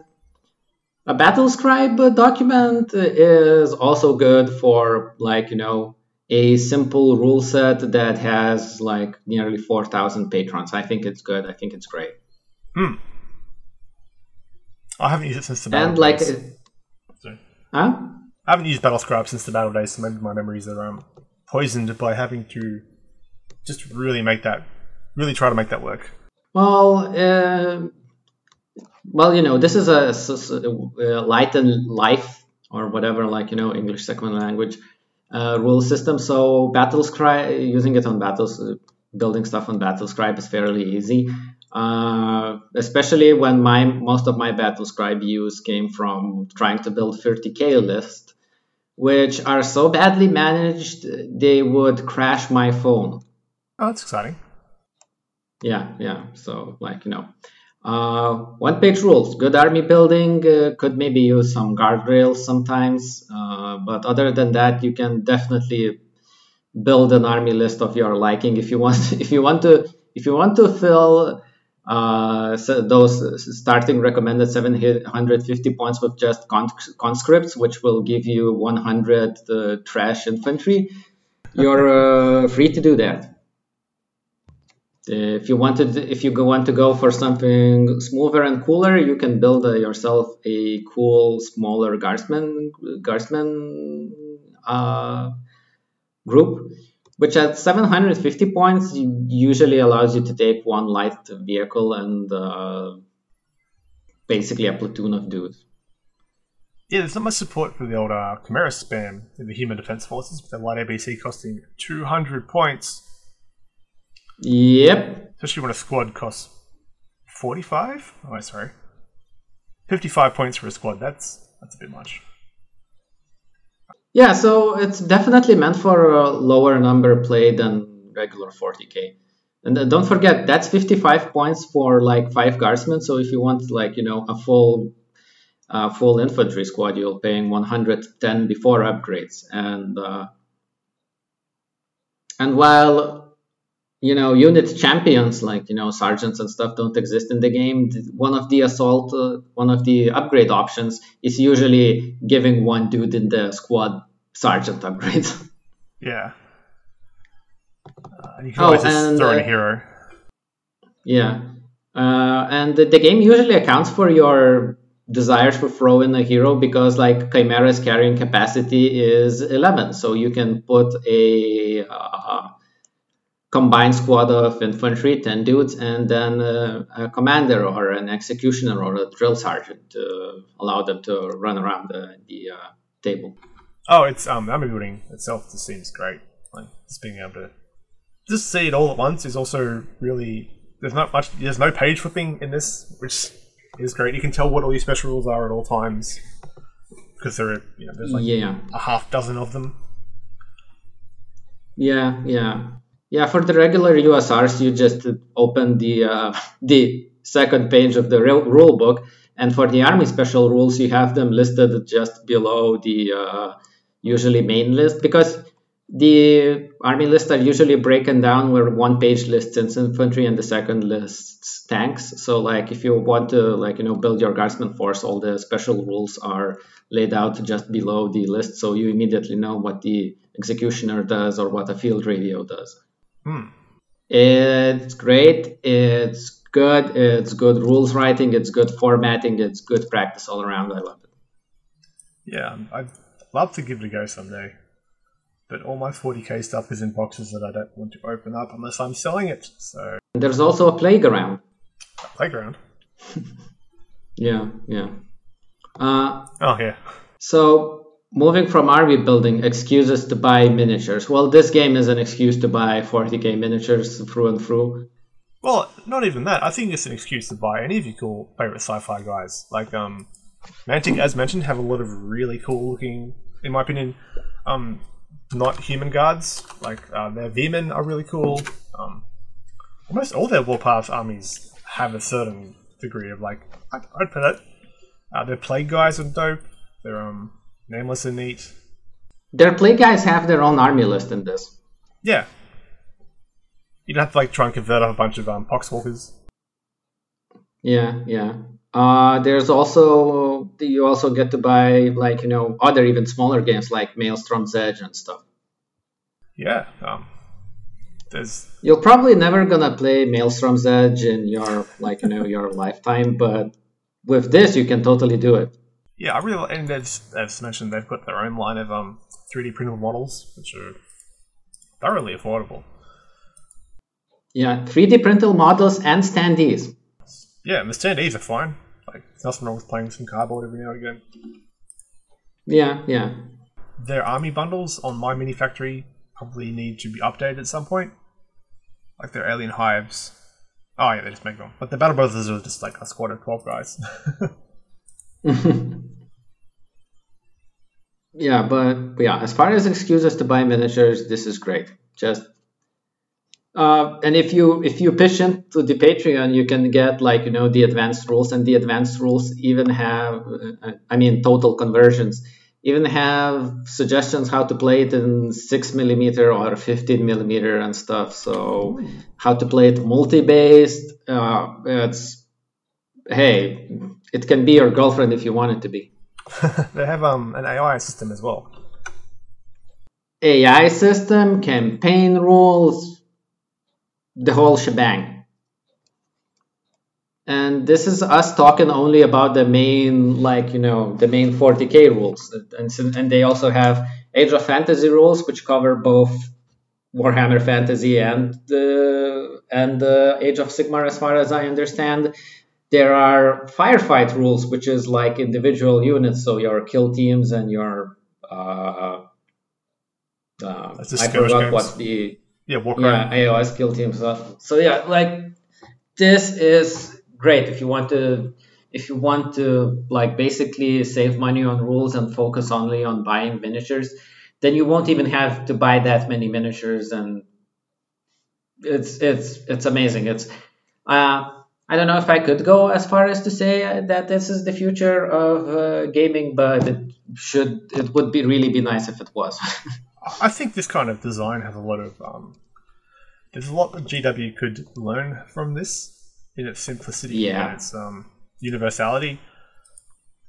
A BattleScribe document is also good for like you know a simple rule set that has like nearly 4,000 patrons. I think it's good. I think it's great. Hmm. I haven't used it since the battle And like, days. Sorry. huh? I haven't used BattleScribe since the battle days, so maybe my memories are um, poisoned by having to just really make that, really try to make that work. Well, uh, well, you know, this is a uh, light and life or whatever, like you know, English second language uh, rule system. So BattleScribe using it on battles, uh, building stuff on BattleScribe is fairly easy. Uh, especially when my most of my BattleScribe use came from trying to build 30k lists, which are so badly managed they would crash my phone. Oh, that's exciting. Yeah, yeah. So, like, you know, uh, one page rules. Good army building uh, could maybe use some guardrails sometimes, uh, but other than that, you can definitely build an army list of your liking if you want. If you want to, if you want to fill uh, so those starting recommended 750 points with just conscripts, which will give you 100 uh, trash infantry, you're uh, free to do that. If you wanted, if you want to go for something smoother and cooler, you can build uh, yourself a cool, smaller guardsman guardsman uh, group, which at 750 points usually allows you to take one light vehicle and uh, basically a platoon of dudes. Yeah, there's not much support for the old uh, Chimera spam in the Human Defense Forces, with the light APC costing 200 points, Yep. especially when a squad costs 45? Oh, sorry. 55 points for a squad, that's that's a bit much. Yeah, so it's definitely meant for a lower number play than regular 40k. And don't forget that's 55 points for like five guardsmen. So if you want like you know a full uh, full infantry squad, you're paying 110 before upgrades. And uh, and while you know unit champions like you know sergeants and stuff don't exist in the game, one of the assault uh, one of the upgrade options is usually giving one dude in the squad sergeant upgrade. Yeah. Uh, you can Oh, always just and, throw in a uh, hero. Yeah. Uh, and the, the game usually accounts for your desires to throw in a hero because like Chimera's carrying capacity is 11. So you can put a uh, combined squad of infantry, 10 dudes, and then uh, a commander or an executioner or a drill sergeant to allow them to run around the, the uh, table. Oh, it's um, army building itself just seems great. Like just being able to just see it all at once is also really. There's not much. There's no page flipping in this, which is great. You can tell what all your special rules are at all times because there are you know there's like yeah. a half dozen of them. Yeah, yeah, yeah. For the regular USRs, you just open the uh, the second page of the rule book, and for the army special rules, you have them listed just below the uh, usually main list because the army lists are usually broken down where one page lists infantry and the second lists tanks. So like if you want to like you know build your guardsman force, all the special rules are laid out just below the list, so you immediately know what the executioner does or what a field radio does. Hmm. It's great. It's good. It's good rules writing. It's good formatting. It's good practice all around. I love it. Yeah, I'd love to give it a go someday, but all my 40k stuff is in boxes that I don't want to open up unless I'm selling it. So there's also a playground. playground. Yeah, yeah. Uh, Oh yeah. so moving from army building, excuses to buy miniatures. Well, this game is an excuse to buy 40k miniatures through and through. Well, not even that. I think it's an excuse to buy any of your cool favorite sci-fi guys. Like um, Mantic, as mentioned, have a lot of really cool looking, in my opinion, um, not human guards. Like uh, their Veer-myn are really cool. Um, almost all their Warpath armies have a certain degree of like I'd, I'd put it. Uh, their plague guys are dope. They're um nameless and neat. Their play guys have their own army list in this. Yeah. You don't have to like try and convert up a bunch of um poxwalkers. Yeah, yeah. Uh, there's also you also get to buy like you know other even smaller games like Maelstrom's Edge and stuff. Yeah, um, there's You're probably never gonna play Maelstrom's Edge in your like you know your lifetime, but with this you can totally do it. Yeah, I really and as as mentioned, they've got their own line of um 3D printable models, which are thoroughly affordable. Yeah, 3D printable models and standees. Yeah, and the standees are fine. Like, nothing wrong with playing some cardboard every now and again. Yeah, yeah. Their army bundles on MyMiniFactory probably need to be updated at some point. Like their alien hives. Oh yeah, they just make them. But the Battle Brothers are just like a squad of twelve guys. yeah, but, but yeah, as far as excuses to buy miniatures, this is great. Just uh, and if you if you pitch into the Patreon, you can get like you know the advanced rules, and the advanced rules even have, uh, I mean, total conversions, even have suggestions how to play it in six millimeter or fifteen millimeter and stuff. So how to play it multi-based. Uh, it's hey, it can be your girlfriend if you want it to be. they have um an AI system as well. AI system, campaign rules, the whole shebang. And this is us talking only about the main, like, you know, the main 40k rules. And, and they also have Age of Fantasy rules, which cover both Warhammer Fantasy and the, and the Age of Sigmar, as far as I understand. There are firefight rules, which is like individual units, so your kill teams and your uh, uh, I forgot games. what the Yeah, yeah AOS kill teams. So, so yeah, like this is great if you want to if you want to like basically save money on rules and focus only on buying miniatures, then you won't even have to buy that many miniatures and it's it's it's amazing. It's uh, I don't know if I could go as far as to say that this is the future of uh, gaming, but it should it would be really be nice if it was. I think this kind of design has a lot of um. There's a lot that GW could learn from this in its simplicity Yeah. and its um universality.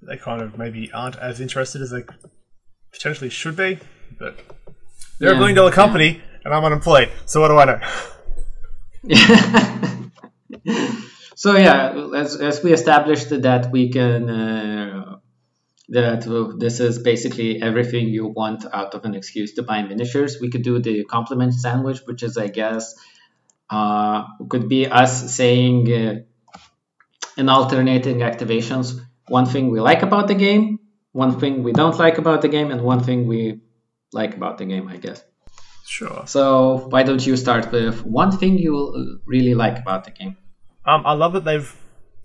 They kind of maybe aren't as interested as they potentially should be, but they're a billion dollar yeah. company and I'm unemployed, so what do I know? so yeah, as, as we established that we can uh, that this is basically everything you want out of an excuse to buy miniatures. We could do the compliment sandwich, which is I guess uh, could be us saying uh, in alternating activations one thing we like about the game, one thing we don't like about the game, and one thing we like about the game. I guess. Sure. So why don't you start with one thing you really like about the game? Um, I love that they've,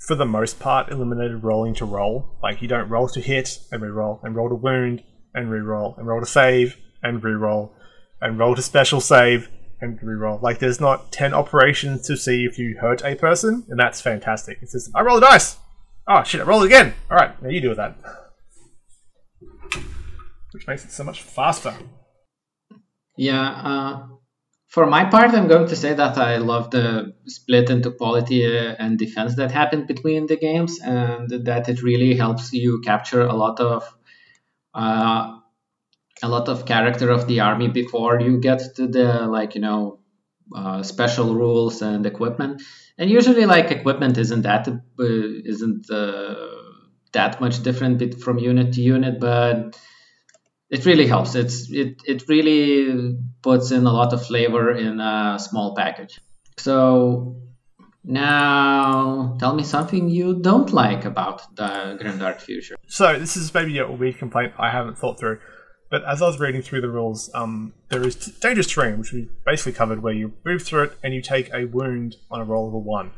for the most part, eliminated rolling to roll. Like you don't roll to hit and re-roll, and roll to wound and re-roll, and roll to save and re-roll, and roll to special save and re-roll. Like there's not ten operations to see if you hurt a person, and that's fantastic. It's just I roll the dice. Oh shit! I roll it again. All right, now you deal with that. Which makes it so much faster. Yeah, uh, for my part, I'm going to say that I love the split into quality uh, and defense that happened between the games, and that it really helps you capture a lot of uh, a lot of character of the army before you get to the like you know uh, special rules and equipment. And usually, like equipment isn't that uh, isn't uh, that much different from unit to unit, but it really helps. It's it it really puts in a lot of flavor in a small package. So now tell me something you don't like about the Grimdark Future. So this is maybe a weird complaint I haven't thought through, but as I was reading through the rules, um, there is dangerous terrain, which we basically covered, where you move through it and you take a wound on a roll of a one.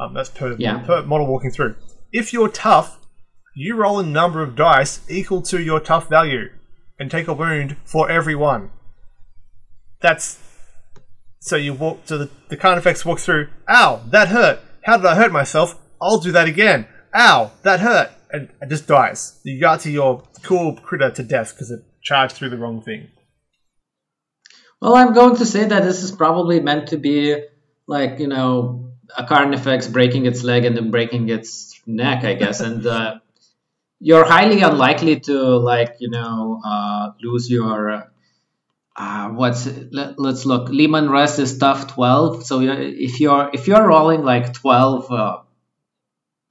Um, that's per, Yeah. per model walking through. If you're tough, you roll a number of dice equal to your tough value, and take a wound for every one. That's so you walk. So the, the card effects walk through. Ow, that hurt. How did I hurt myself? I'll do that again. Ow, that hurt, and it just dies. You got to your cool critter to death because it charged through the wrong thing. Well, I'm going to say that this is probably meant to be like you know a Carnifex breaking its leg and then breaking its neck, I guess, and uh, you're highly unlikely to like you know uh, lose your uh, what's let, us look. Leman Russ is tough 12 so if you're if you're rolling like 12 uh,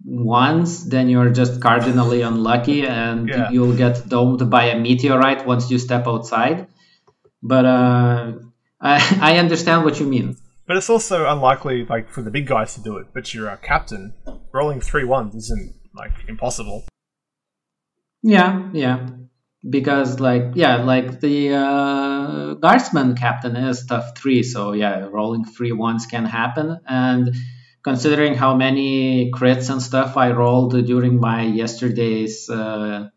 ones then you're just cardinally unlucky and yeah. you'll get domed by a meteorite once you step outside. But uh, I, I understand what you mean. But it's also unlikely like for the big guys to do it but you're a captain. Rolling three ones isn't like impossible. Yeah yeah because like yeah like the uh, guardsman captain is tough three so yeah rolling three ones can happen. And considering how many crits and stuff i rolled during my yesterday's uh,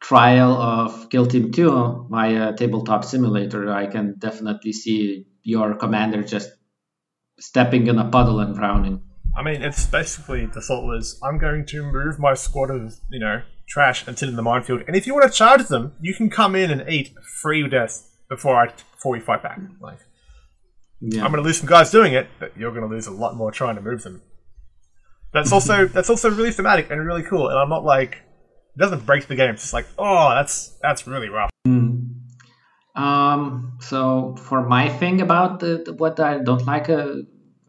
trial of kill team 2 my uh, tabletop simulator i can definitely see your commander just stepping in a puddle and drowning. I mean it's basically the thought was i'm going to move my squad of you know trash and sit in the minefield. And if you want to charge them, you can come in and eat free death before I before we fight back. Like, yeah. I'm going to lose some guys doing it, but you're going to lose a lot more trying to move them. That's also that's also really thematic and really cool. And I'm not like it doesn't break the game. It's just like oh, that's that's really rough. Mm. Um. So for my thing about the, the what I don't like uh,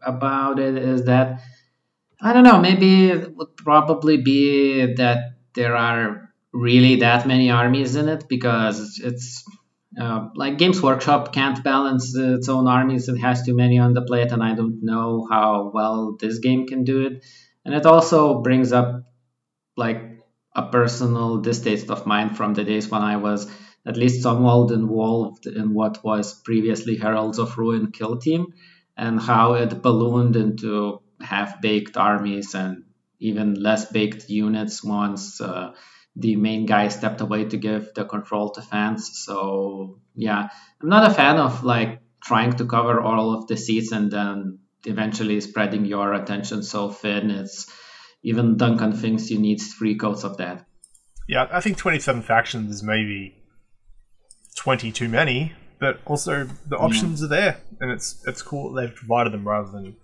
about it is that I don't know. Maybe it would probably be that there are really that many armies in it because it's uh, like Games Workshop can't balance its own armies. It has too many on the plate, and I don't know how well this game can do it. And it also brings up like a personal distaste of mine from the days when I was at least somewhat involved in what was previously Heralds of Ruin Kill Team, and how it ballooned into half-baked armies and even less baked units once uh, the main guy stepped away to give the control to fans. So yeah, I'm not a fan of like trying to cover all of the seats and then eventually spreading your attention so thin. It's even Duncan thinks you need three coats of that. Yeah, I think 27 factions is maybe 20 too many, but also the options yeah. are there, and it's it's cool they've provided them rather than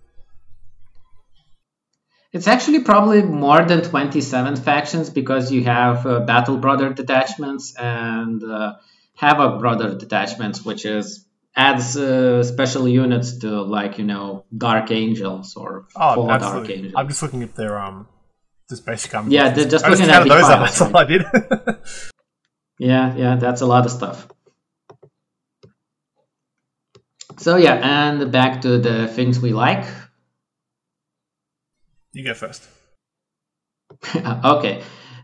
it's actually probably more than 27 factions because you have uh, Battle Brother detachments and uh, Havoc Brother detachments, which is adds uh, special units to like you know Dark Angels or oh, Dark Angels. I'm just looking at their um just basic army. Yeah, they're just I looking just at those. Files, that's right? all I did. yeah, yeah, that's a lot of stuff. So yeah, and back to the things we like. You go first. okay.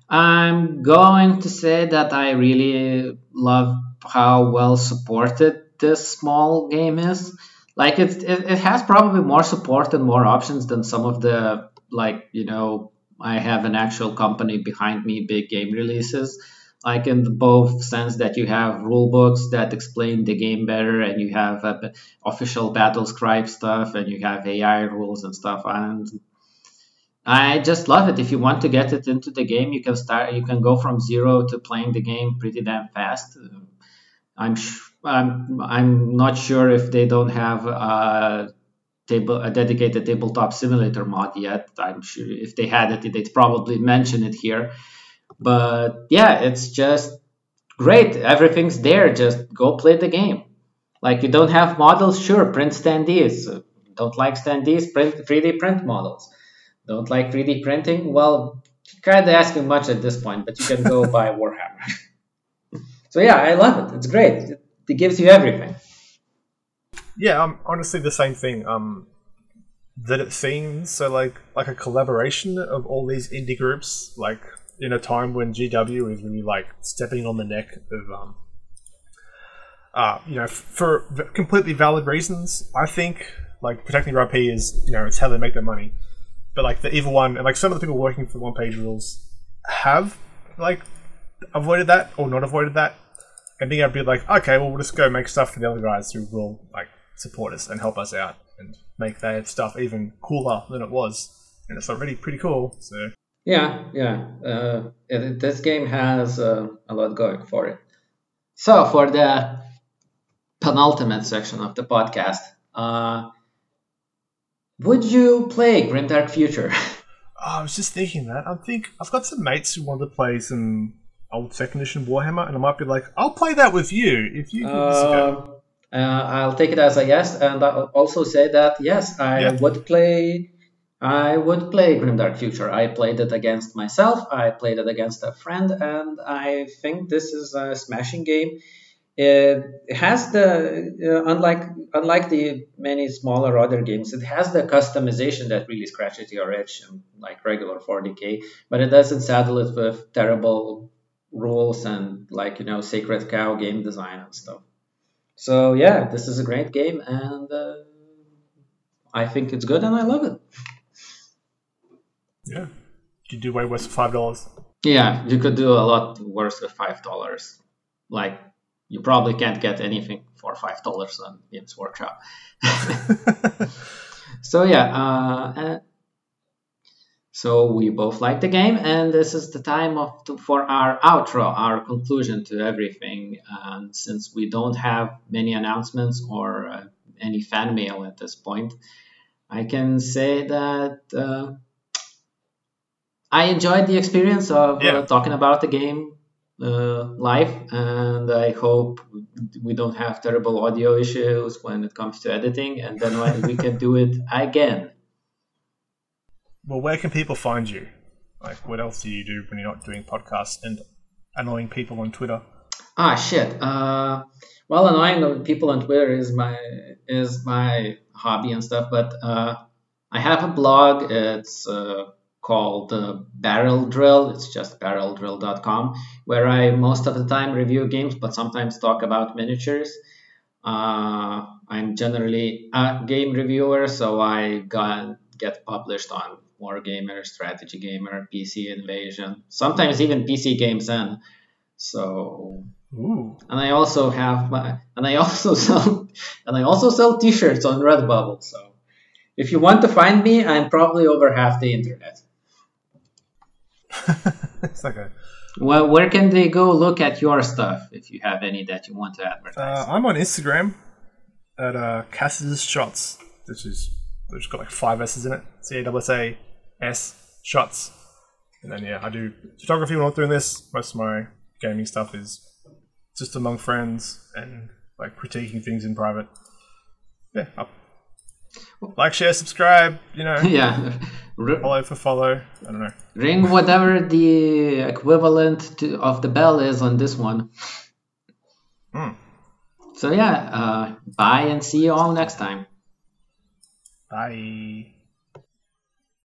I'm going to say that I really love how well supported this small game is. Like it, it, it has probably more support and more options than some of the like you know I have an actual company behind me big game releases. Like in both sense that you have rule books that explain the game better, and you have uh, official BattleScribe stuff, and you have AI rules and stuff. And I just love it. If you want to get it into the game, you can start. You can go from zero to playing the game pretty damn fast. I'm I'm I'm not sure if they don't have a table a dedicated tabletop simulator mod yet. I'm sure if they had it, they'd probably mention it here. But yeah, it's just great. Everything's there. Just go play the game. Like you don't have models, sure, print standees. Don't like standees, print 3D print models don't like 3D printing? Well, kind of asking much at this point, but you can go buy Warhammer. so yeah, I love it. It's great. It, it gives you everything. Yeah, um, honestly, the same thing. Um, that it seems so like like a collaboration of all these indie groups, like in a time when GW is really like stepping on the neck of um, uh, you know, for completely valid reasons. I think like protecting your IP is you know it's how they make their money but like the evil one and like some of the people working for one page rules have like avoided that or not avoided that. And being able to be like okay well we'll just go make stuff for the other guys who will like support us and help us out and make their stuff even cooler than it was. And it's already pretty cool so. Yeah yeah. Uh, it, this game has uh, a lot going for it. So for the penultimate section of the podcast uh, would you play Grimdark Future? Oh, I was just thinking that. I think I've got some mates who want to play some old second edition Warhammer, and I might be like, I'll play that with you if you give this a go. Uh, uh, I'll take it as a yes, and I'll also say that yes, I Yeah. would play. I would play Grimdark Future. I played it against myself. I played it against a friend, and I think this is a smashing game. It has the uh, unlike unlike the many smaller other games, it has the customization that really scratches your itch, um, like regular 40k. But it doesn't saddle it with terrible rules and like you know sacred cow game design and stuff. So yeah, this is a great game, and uh, I think it's good, and I love it. Yeah. You do way worse for five dollars. Yeah, you could do a lot worse with five dollars. Like you probably can't get anything for five dollars on Games Workshop. so yeah, uh, so we both like the game, and this is the time of to, for our outro, our conclusion to everything. And since we don't have many announcements or uh, any fan mail at this point, I can say that. Uh, I enjoyed the experience of Yeah. uh, talking about the game uh, live, and I hope we don't have terrible audio issues when it comes to editing, and then when we can do it again. well, where can people find you? Like, what else do you do when you're not doing podcasts and annoying people on Twitter? Ah, shit. Uh, well, annoying people on Twitter is my is my hobby and stuff, but uh, I have a blog. It's uh, called uh, Barrel Drill. It's just barreldrill.com, where I most of the time review games, but sometimes talk about miniatures. Uh, I'm generally a game reviewer, so I got, get published on Wargamer, Strategy Gamer, PC Invasion, sometimes even PCGamesN. So Ooh. and I also have my and I also sell and I also sell T-shirts on Redbubble. So if you want to find me, I'm probably over half the internet. it's like a. Well, where can they go look at your stuff if you have any that you want to advertise? Uh, I'm on Instagram at uh, Cass's Shots, which is which got like five S's in it. C A S A S Shots. And then yeah, I do photography when I'm doing this. Most of my gaming stuff is just among friends and like critiquing things in private. Yeah. Up. Like, share, subscribe. You know, yeah, follow for follow. I don't know. ring whatever the equivalent to, of the bell is on this one. Hmm. So yeah, uh, bye and see you all next time. Bye.